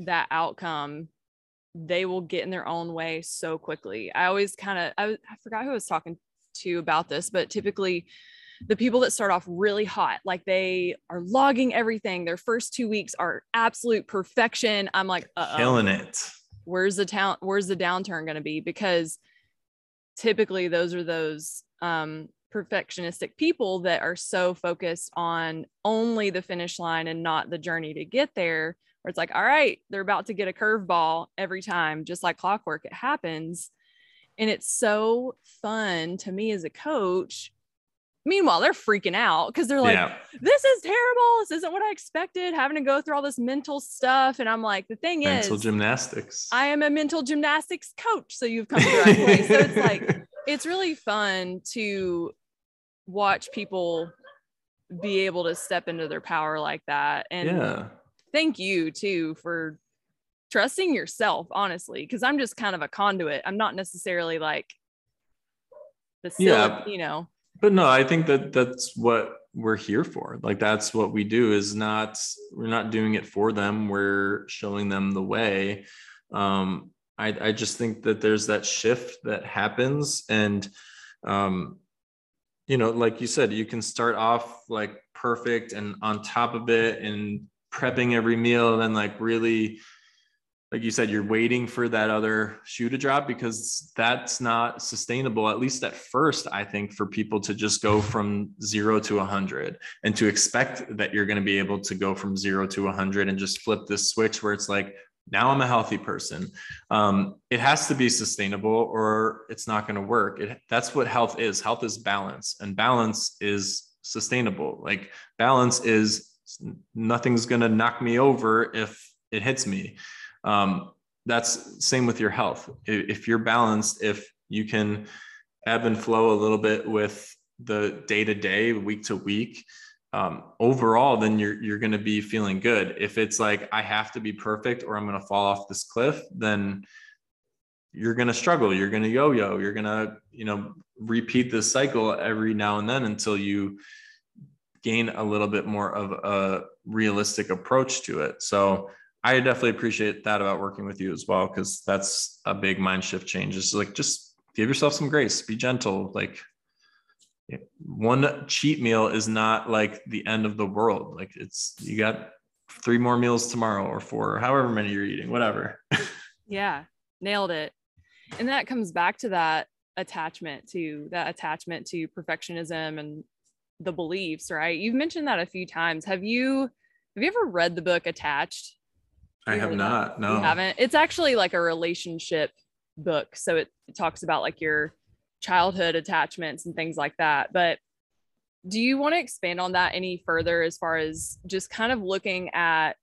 Speaker 2: that outcome they will get in their own way so quickly. I always kind of I, I forgot who I was talking to about this, but typically the people that start off really hot, like they are logging everything. Their first two weeks are absolute perfection. I'm like, Uh-oh.
Speaker 3: killing it.
Speaker 2: Where's the town? Where's the downturn going to be? Because typically those are those um, perfectionistic people that are so focused on only the finish line and not the journey to get there. Where it's like, all right, they're about to get a curveball every time, just like clockwork. It happens. And it's so fun to me as a coach Meanwhile, they're freaking out because they're like, yeah. this is terrible. This isn't what I expected, having to go through all this mental stuff. And I'm like, the thing
Speaker 3: mental
Speaker 2: is,
Speaker 3: mental gymnastics.
Speaker 2: I am a mental gymnastics coach. So you've come to the right place. So it's like, it's really fun to watch people be able to step into their power like that. And
Speaker 3: yeah.
Speaker 2: thank you too for trusting yourself, honestly, because I'm just kind of a conduit. I'm not necessarily like the yeah. you know
Speaker 3: but no i think that that's what we're here for like that's what we do is not we're not doing it for them we're showing them the way um i i just think that there's that shift that happens and um you know like you said you can start off like perfect and on top of it and prepping every meal and then like really like you said, you're waiting for that other shoe to drop because that's not sustainable, at least at first, I think, for people to just go from zero to 100 and to expect that you're going to be able to go from zero to 100 and just flip this switch where it's like, now i'm a healthy person. Um, it has to be sustainable or it's not going to work. It, that's what health is. Health is balance and balance is sustainable. Like balance is nothing's going to knock me over if it hits me. Um, that's same with your health. If you're balanced if you can ebb and flow a little bit with the day to day week to week um, overall, then you're you're going to be feeling good. If it's like I have to be perfect or I'm going to fall off this cliff, then you're going to struggle. You're going to yo-yo. You're going to you know repeat this cycle every now and then until you gain a little bit more of a realistic approach to it. So I definitely appreciate that about working with you as well because that's a big mind shift change. It's like just give yourself some grace, be gentle, like one cheat meal is not like the end of the world. Like it's you got three more meals tomorrow or four, or however many you're eating, whatever. [laughs]
Speaker 2: yeah, nailed it. And that comes back to that attachment to that attachment to perfectionism and the beliefs, right? You've mentioned that a few times. Have you have you ever read the book Attached?
Speaker 3: I have not. No.
Speaker 2: You haven't. It's actually like a relationship book. So it, it talks about like your childhood attachments and things like that. But do you want to expand on that any further as far as just kind of looking at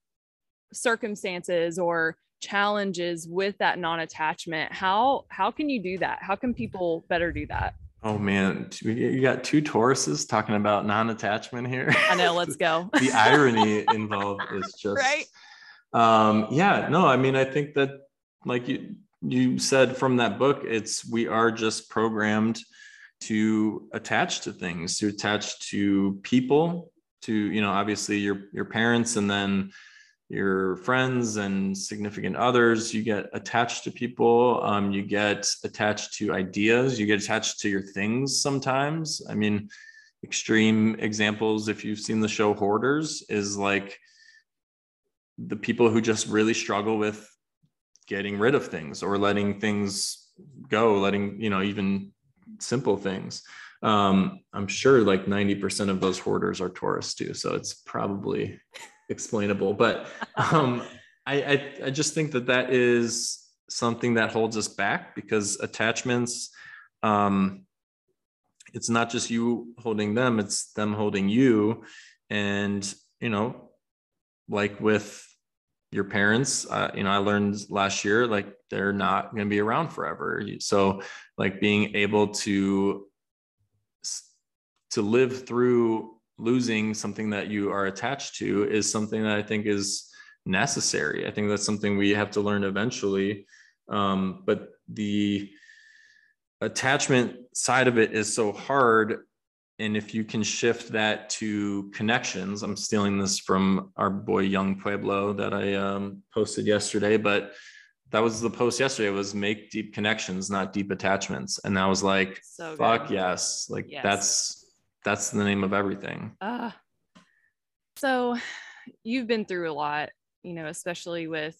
Speaker 2: circumstances or challenges with that non-attachment? How how can you do that? How can people better do that?
Speaker 3: Oh man. You got two tauruses talking about non-attachment here.
Speaker 2: I know [laughs] let's go.
Speaker 3: The irony [laughs] involved is just right? Um yeah no i mean i think that like you you said from that book it's we are just programmed to attach to things to attach to people to you know obviously your your parents and then your friends and significant others. You get attached to people um, you get attached to ideas you get attached to your things sometimes. I mean extreme examples if you've seen the show hoarders is like the people who just really struggle with getting rid of things or letting things go, letting, you know, even simple things. Um, I'm sure like 90% of those hoarders are tauruses too. So it's probably explainable. But um, I, I, I just think that that is something that holds us back because attachments, um, it's not just you holding them, it's them holding you. And, you know, like with your parents uh, you know i learned last year like they're not going to be around forever. So like being able to to live through losing something that you are attached to is something that i think is necessary. I think that's something we have to learn eventually. Um, but the attachment side of it is so hard and if you can shift that to connections i'm stealing this from our boy Yung Pueblo that i um, posted yesterday but that was the post yesterday was make deep connections not deep attachments. And that was like so fuck yes. Like yes. that's that's the name of everything. Uh,
Speaker 2: so you've been through a lot you know especially with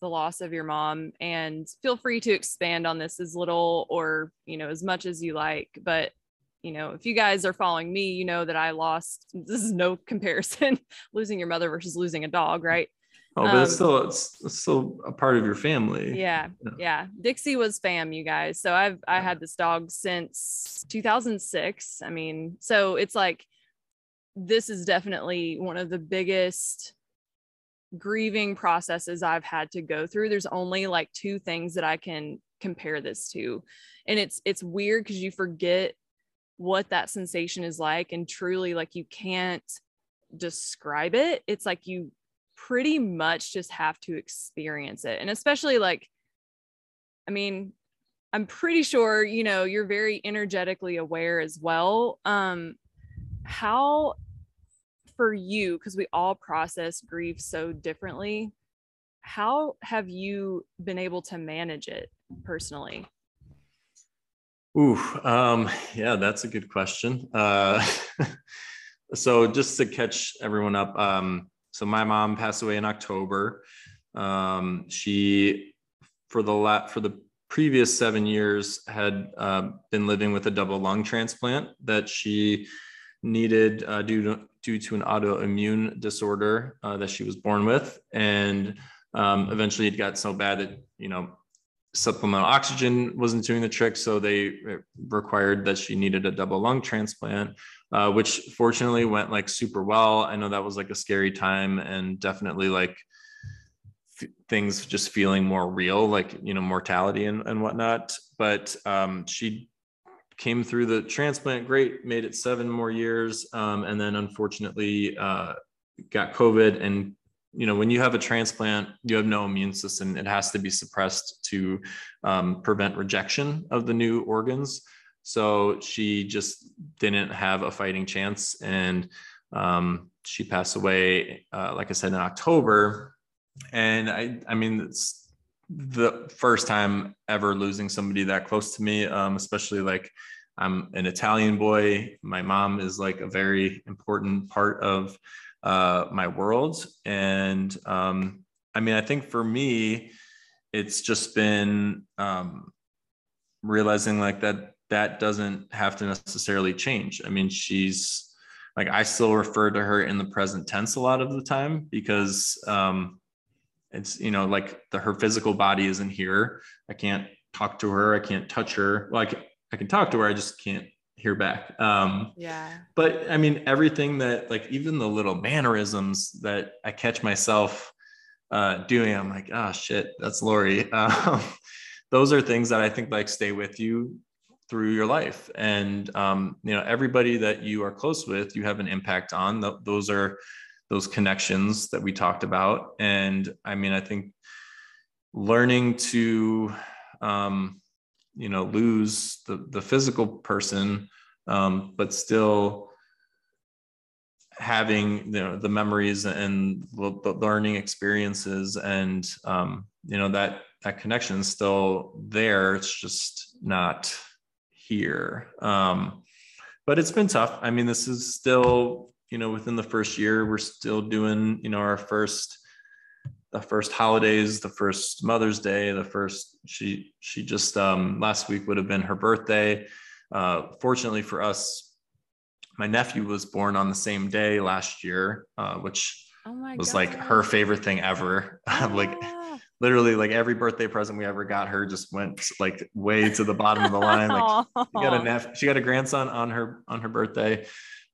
Speaker 2: the loss of your mom and feel free to expand on this as little or you know as much as you like but you know, if you guys are following me, you know that I lost. [laughs] This is no comparison, [laughs] losing your mother versus losing a dog, right?
Speaker 3: Oh, but um, it's still it's, it's, still a part of your family.
Speaker 2: Yeah, yeah, yeah. Dixie was fam, you guys. So I've I had this dog since 2006. I mean, so it's like this is definitely one of the biggest grieving processes I've had to go through. There's only like two things that I can compare this to. And it's it's weird because you forget what that sensation is like and truly like you can't describe it. It's like you pretty much just have to experience it and especially like i mean i'm pretty sure you know you're very energetically aware as well. Um how for you because we all process grief so differently how have you been able to manage it personally
Speaker 3: Ooh, um, yeah, that's a good question. Uh, [laughs] so just to catch everyone up, um, so my mom passed away in October. Um, she, for the la- for the previous seven years, had uh, been living with a double lung transplant that she needed uh, due to due to an autoimmune disorder uh, that she was born with, and Um, eventually, it got so bad that you know supplemental oxygen wasn't doing the trick, so they required that she needed a double lung transplant, uh, which fortunately went like super well. I know that was like a scary time and definitely like f- things just feeling more real, like you know mortality and, and whatnot. But um, she came through the transplant great, made it seven more years, um, and then unfortunately uh, got COVID and you know when you have a transplant you have no immune system. It has to be suppressed to um, prevent rejection of the new organs. So she just didn't have a fighting chance and um, she passed away uh, like i said in october. And i i mean it's the first time ever losing somebody that close to me um, especially like i'm an italian boy. My mom is like a very important part of uh, my world. And um, I mean, I think for me, it's just been um, realizing like that that doesn't have to necessarily change. I mean, she's like I still refer to her in the present tense a lot of the time because um, it's you know like the her physical body isn't here. I can't talk to her. I can't touch her. Well, I can talk to her. I just can't hear back. Um,
Speaker 2: yeah.
Speaker 3: But I mean, everything that like even the little mannerisms that I catch myself uh, doing, I'm like, oh shit, that's Lori. [laughs] Um, those are things that I think like stay with you through your life, and um, you know, everybody that you are close with, you have an impact on. Th- those are those connections that we talked about, and I mean, I think learning to um, you know lose the the physical person um, but still having you know the memories and the learning experiences and um, you know that that connection is still there. It's just not here. Um, but it's been tough. I mean this is still you know within the first year we're still doing you know our first the first holidays, the first Mother's Day, the first she she just um, last week would have been her birthday. Uh, fortunately for us, my nephew was born on the same day last year, uh, which oh was God. like her favorite thing ever. [laughs] Ah. like literally, like every birthday present we ever got her just went like way to the bottom of the line. Like she got a [laughs] nep- she got a grandson on her on her birthday.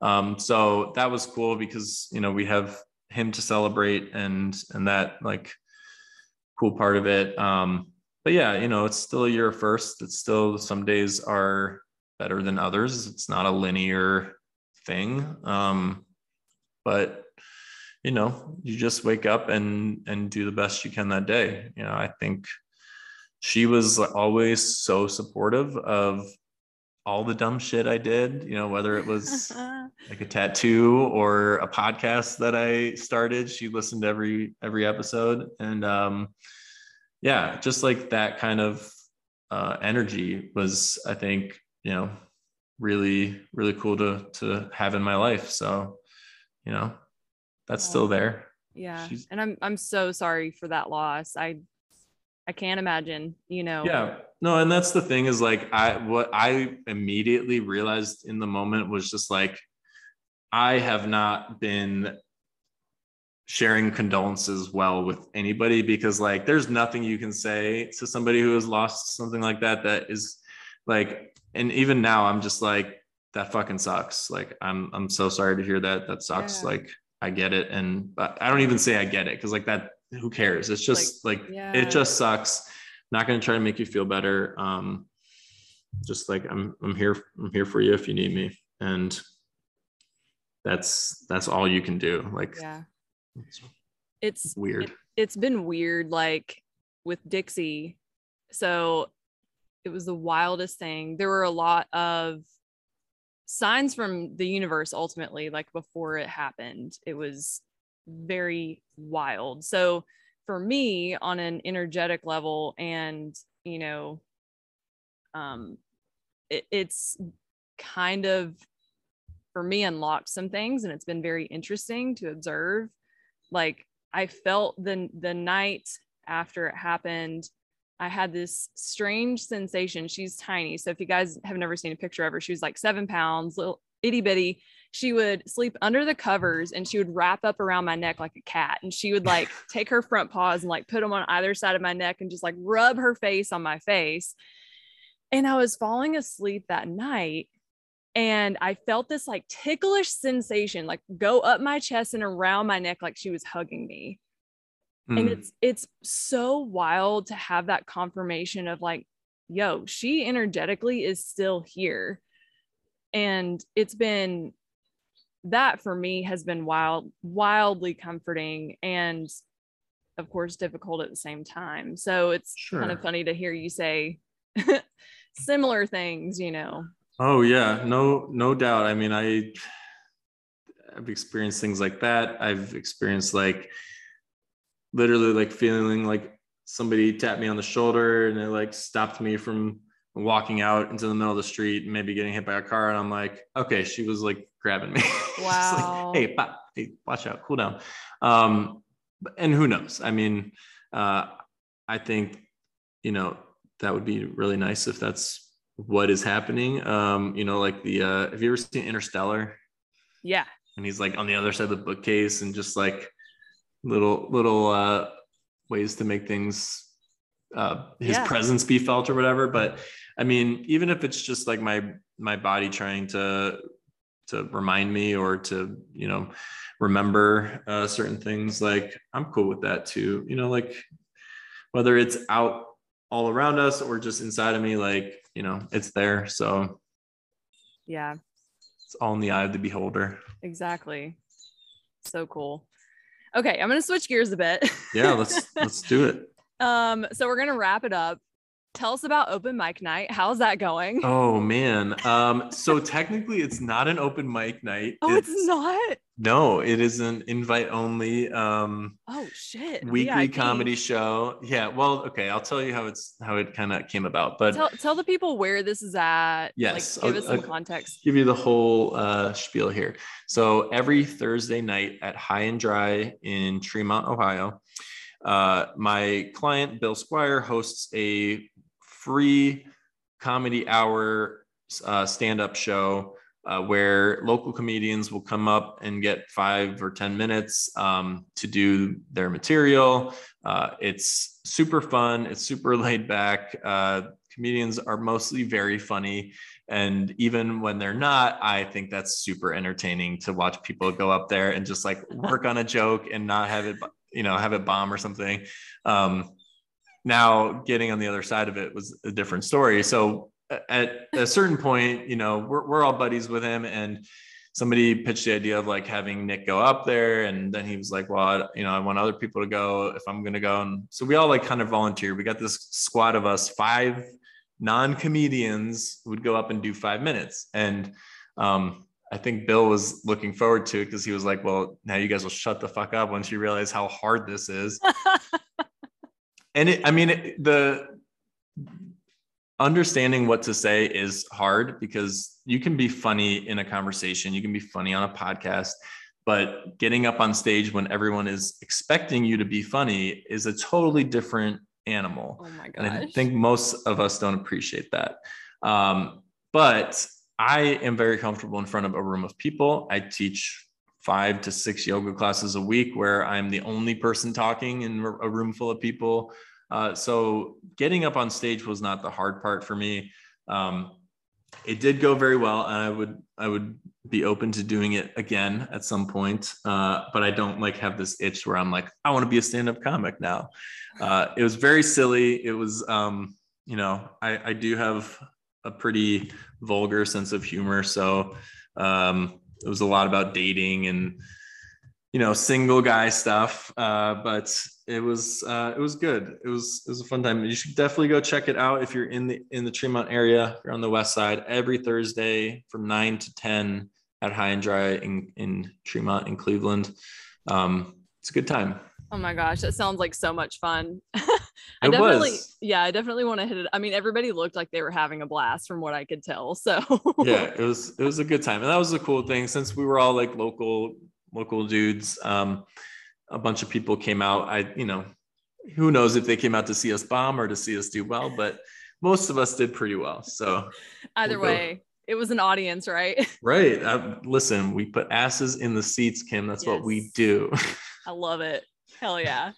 Speaker 3: Um, so that was cool because you know we have him to celebrate and and that like cool part of it. Um but yeah you know it's still a year first it's still some days are better than others. It's not a linear thing. Um but you know you just wake up and and do the best you can that day. You know i think she was always so supportive of all the dumb shit I did, you know, whether it was [laughs] like a tattoo or a podcast that I started, she listened to every every episode and um yeah, just like that kind of uh energy was I think, you know, really really cool to to have in my life. So, you know, that's still there.
Speaker 2: Yeah. She's, and I'm I'm so sorry for that loss. I I can't imagine, you know.
Speaker 3: Yeah. No, and that's the thing is like I what I immediately realized in the moment was just like I have not been sharing condolences well with anybody because like there's nothing you can say to somebody who has lost something like that that is like and even now I'm just like that fucking sucks. Like I'm I'm so sorry to hear that. That sucks. Yeah. Like I get it and but I don't even say I get it cuz like that who cares? It's just like, like yeah. it just sucks. Not going to try to make you feel better. Um, just like I'm, I'm here. I'm here for you if you need me, and that's that's all you can do. Like,
Speaker 2: yeah, it's,
Speaker 3: it's weird. It,
Speaker 2: it's been weird, like with Dixie. So it was the wildest thing. There were a lot of signs from the universe ultimately, like before it happened. It was very wild. So for me on an energetic level and, you know, um it, it's kind of for me unlocked some things and it's been very interesting to observe. Like I felt the the night after it happened, I had this strange sensation. She's tiny. So if you guys have never seen a picture of her, she was like seven pounds, little itty bitty she would sleep under the covers and she would wrap up around my neck like a cat and she would like [laughs] take her front paws and like put them on either side of my neck and just like rub her face on my face. And i was falling asleep that night and i felt this like ticklish sensation like go up my chest and around my neck like she was hugging me. Mm. and it's it's so wild to have that confirmation of like yo she energetically is still here. And it's been that for me has been wild wildly comforting and of course difficult at the same time. So it's sure. kind of funny to hear you say [laughs] similar things you know.
Speaker 3: Oh yeah. No no doubt. I mean i i've experienced things like that. I've experienced like literally like feeling like somebody tapped me on the shoulder and it like stopped me from walking out into the middle of the street and maybe getting hit by a car. And I'm like, okay, she was like grabbing me. [laughs]
Speaker 2: Wow.
Speaker 3: like, hey, pop, hey, watch out, cool down. Um, and who knows? I mean, uh, I think, you know, that would be really nice if that's what is happening. Um, you know, like the, uh, have you ever seen Interstellar?
Speaker 2: Yeah.
Speaker 3: And he's like on the other side of the bookcase and just like little, little, uh, ways to make things uh, his yeah. presence be felt or whatever. But I mean, even if it's just like my my body trying to to remind me or to you know remember uh, certain things, like I'm cool with that too. You know, like whether it's out all around us or just inside of me, like you know, it's there. So
Speaker 2: yeah,
Speaker 3: it's all in the eye of the beholder.
Speaker 2: Exactly. So cool. Okay, I'm gonna switch gears a bit.
Speaker 3: yeah, let's let's do it.
Speaker 2: Um, so we're gonna wrap it up. Tell us about open mic night. How's that going?
Speaker 3: Oh [laughs] man. Um, so technically it's not an open mic night.
Speaker 2: Oh, it's, it's not.
Speaker 3: No, it is an invite only um
Speaker 2: oh shit
Speaker 3: weekly VIP. comedy show. Yeah, well, okay, I'll tell you how it's how it kind of came about. But
Speaker 2: tell, tell the people where this is at.
Speaker 3: Yes,
Speaker 2: like, give I'll, us some I'll context.
Speaker 3: Give you the whole uh spiel here. So every Thursday night at High and Dry in Tremont, Ohio. Uh, my client, Bill Squire, hosts a free comedy hour uh, stand up show uh, where local comedians will come up and get five or 10 minutes um, to do their material. Uh, it's super fun, it's super [laughs] laid back. Uh, comedians are mostly very funny. And even when they're not, I think that's super entertaining to watch people go up there and just like work on a joke and not have it you know have it bomb or something. Um, now getting on the other side of it was a different story. So at a certain point you know we're, we're all buddies with him and somebody pitched the idea of like having nick go up there. And then he was like well I, you know i want other people to go if i'm going to go. And so we all like kind of volunteered. We got this squad of us five non-comedians would go up and do five minutes. And um, I think Bill was looking forward to it because he was like, well, now you guys will shut the fuck up once you realize how hard this is. [laughs] and it, I mean, it, the understanding what to say is hard because you can be funny in a conversation, you can be funny on a podcast, but getting up on stage when everyone is expecting you to be funny is a totally different animal.
Speaker 2: Oh my.
Speaker 3: And I think most of us don't appreciate that. Um, but I am very comfortable in front of a room of people. I teach five to six yoga classes a week where I'm the only person talking in a room full of people. Uh, so getting up on stage was not the hard part for me. Um, it did go very well, and I would I would be open to doing it again at some point. Uh, but I don't like have this itch where I'm like I want to be a stand up comic now. Uh, it was very silly. It was um, you know I I do have a pretty vulgar sense of humor. So um, it was a lot about dating and you know single guy stuff. Uh, but it was uh, it was good. It was it was a fun time. You should definitely go check it out if you're in the in the Tremont area. You're on the west side every Thursday from nine to ten at High and Dry in in Tremont in Cleveland. Um, it's a good time.
Speaker 2: Oh my gosh, that sounds like so much fun. [laughs] I it definitely, was. yeah, I definitely want to hit it. I mean, everybody looked like they were having a blast from what I could tell. So
Speaker 3: yeah, it was it was a good time, and that was a cool thing since we were all like local local dudes. Um, a bunch of people came out. I, you know, who knows if they came out to see us bomb or to see us do well, but most of us did pretty well. So
Speaker 2: either we'll way, it was an audience, right? [laughs]
Speaker 3: Right. Uh, listen, we put asses in the seats, Kim. That's yes. what we do.
Speaker 2: I love it. Hell yeah.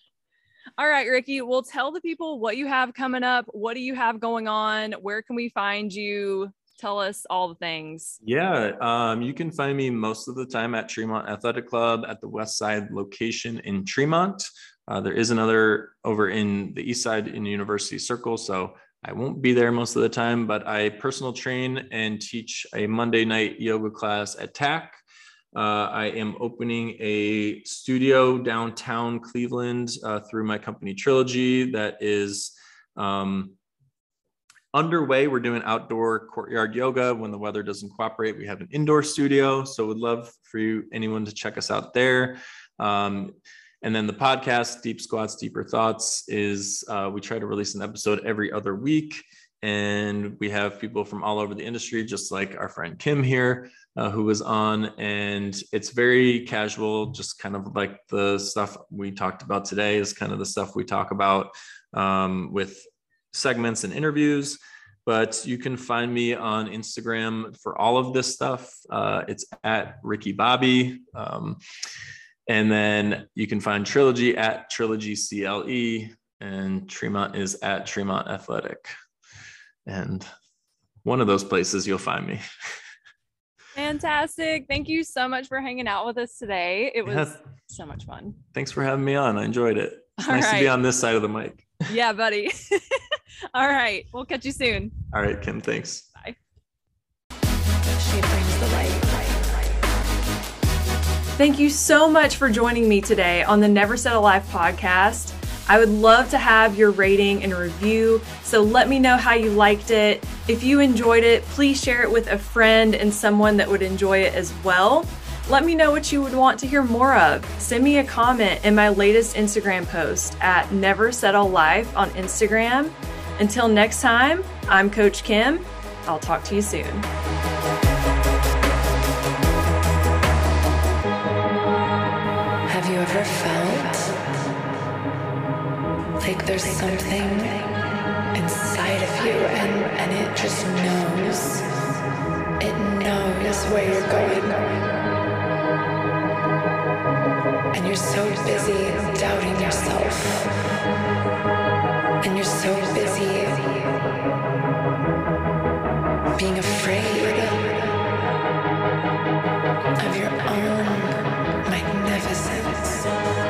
Speaker 2: All right, Ricky. Well, tell the people what you have coming up. What do you have going on? Where can we find you? Tell us all the things.
Speaker 3: Yeah, um, you can find me most of the time at Tremont Athletic Club at the West Side location in Tremont. Uh, there is another over in the East Side in University Circle. So I won't be there most of the time, but I personal train and teach a Monday night yoga class at TAC. Uh, I am opening a studio downtown Cleveland uh, through my company Trilogy that is um, underway. We're doing outdoor courtyard yoga when the weather doesn't cooperate. We have an indoor studio, so would love for you anyone to check us out there. Um, and then the podcast, Deep Squats, Deeper Thoughts, is uh, we try to release an episode every other week. And we have people from all over the industry, just like our friend Kim here, uh, who was on. And it's very casual, just kind of like the stuff we talked about today is kind of the stuff we talk about um, with segments and interviews. But you can find me on Instagram for all of this stuff. Uh, it's at Ricky Bobby. Um, and then you can find Trilogy at Trilogy CLE, and Tremont is at Tremont Athletic. And one of those places you'll find me.
Speaker 2: Fantastic. Thank you so much for hanging out with us today. It was yeah. so much fun.
Speaker 3: Thanks for having me on. I enjoyed it. It's All nice right. to be on this side of the mic.
Speaker 2: Yeah, [laughs] buddy. [laughs] All right. We'll catch you soon.
Speaker 3: All right, Kim. Thanks.
Speaker 2: Bye. She brings the light. Thank you so much for joining me today on the Never Settle Life podcast. I would love to have your rating and review, so let me know how you liked it. If you enjoyed it, please share it with a friend and someone that would enjoy it as well. Let me know what you would want to hear more of. Send me a comment in my latest Instagram post at Never Settle Life on Instagram. Until next time, I'm Coach Kim. I'll talk to you soon.
Speaker 1: ever felt like there's something inside of you and, and it just knows. It knows where you're going. And you're so busy doubting yourself. And you're so busy being afraid of your own magnificence.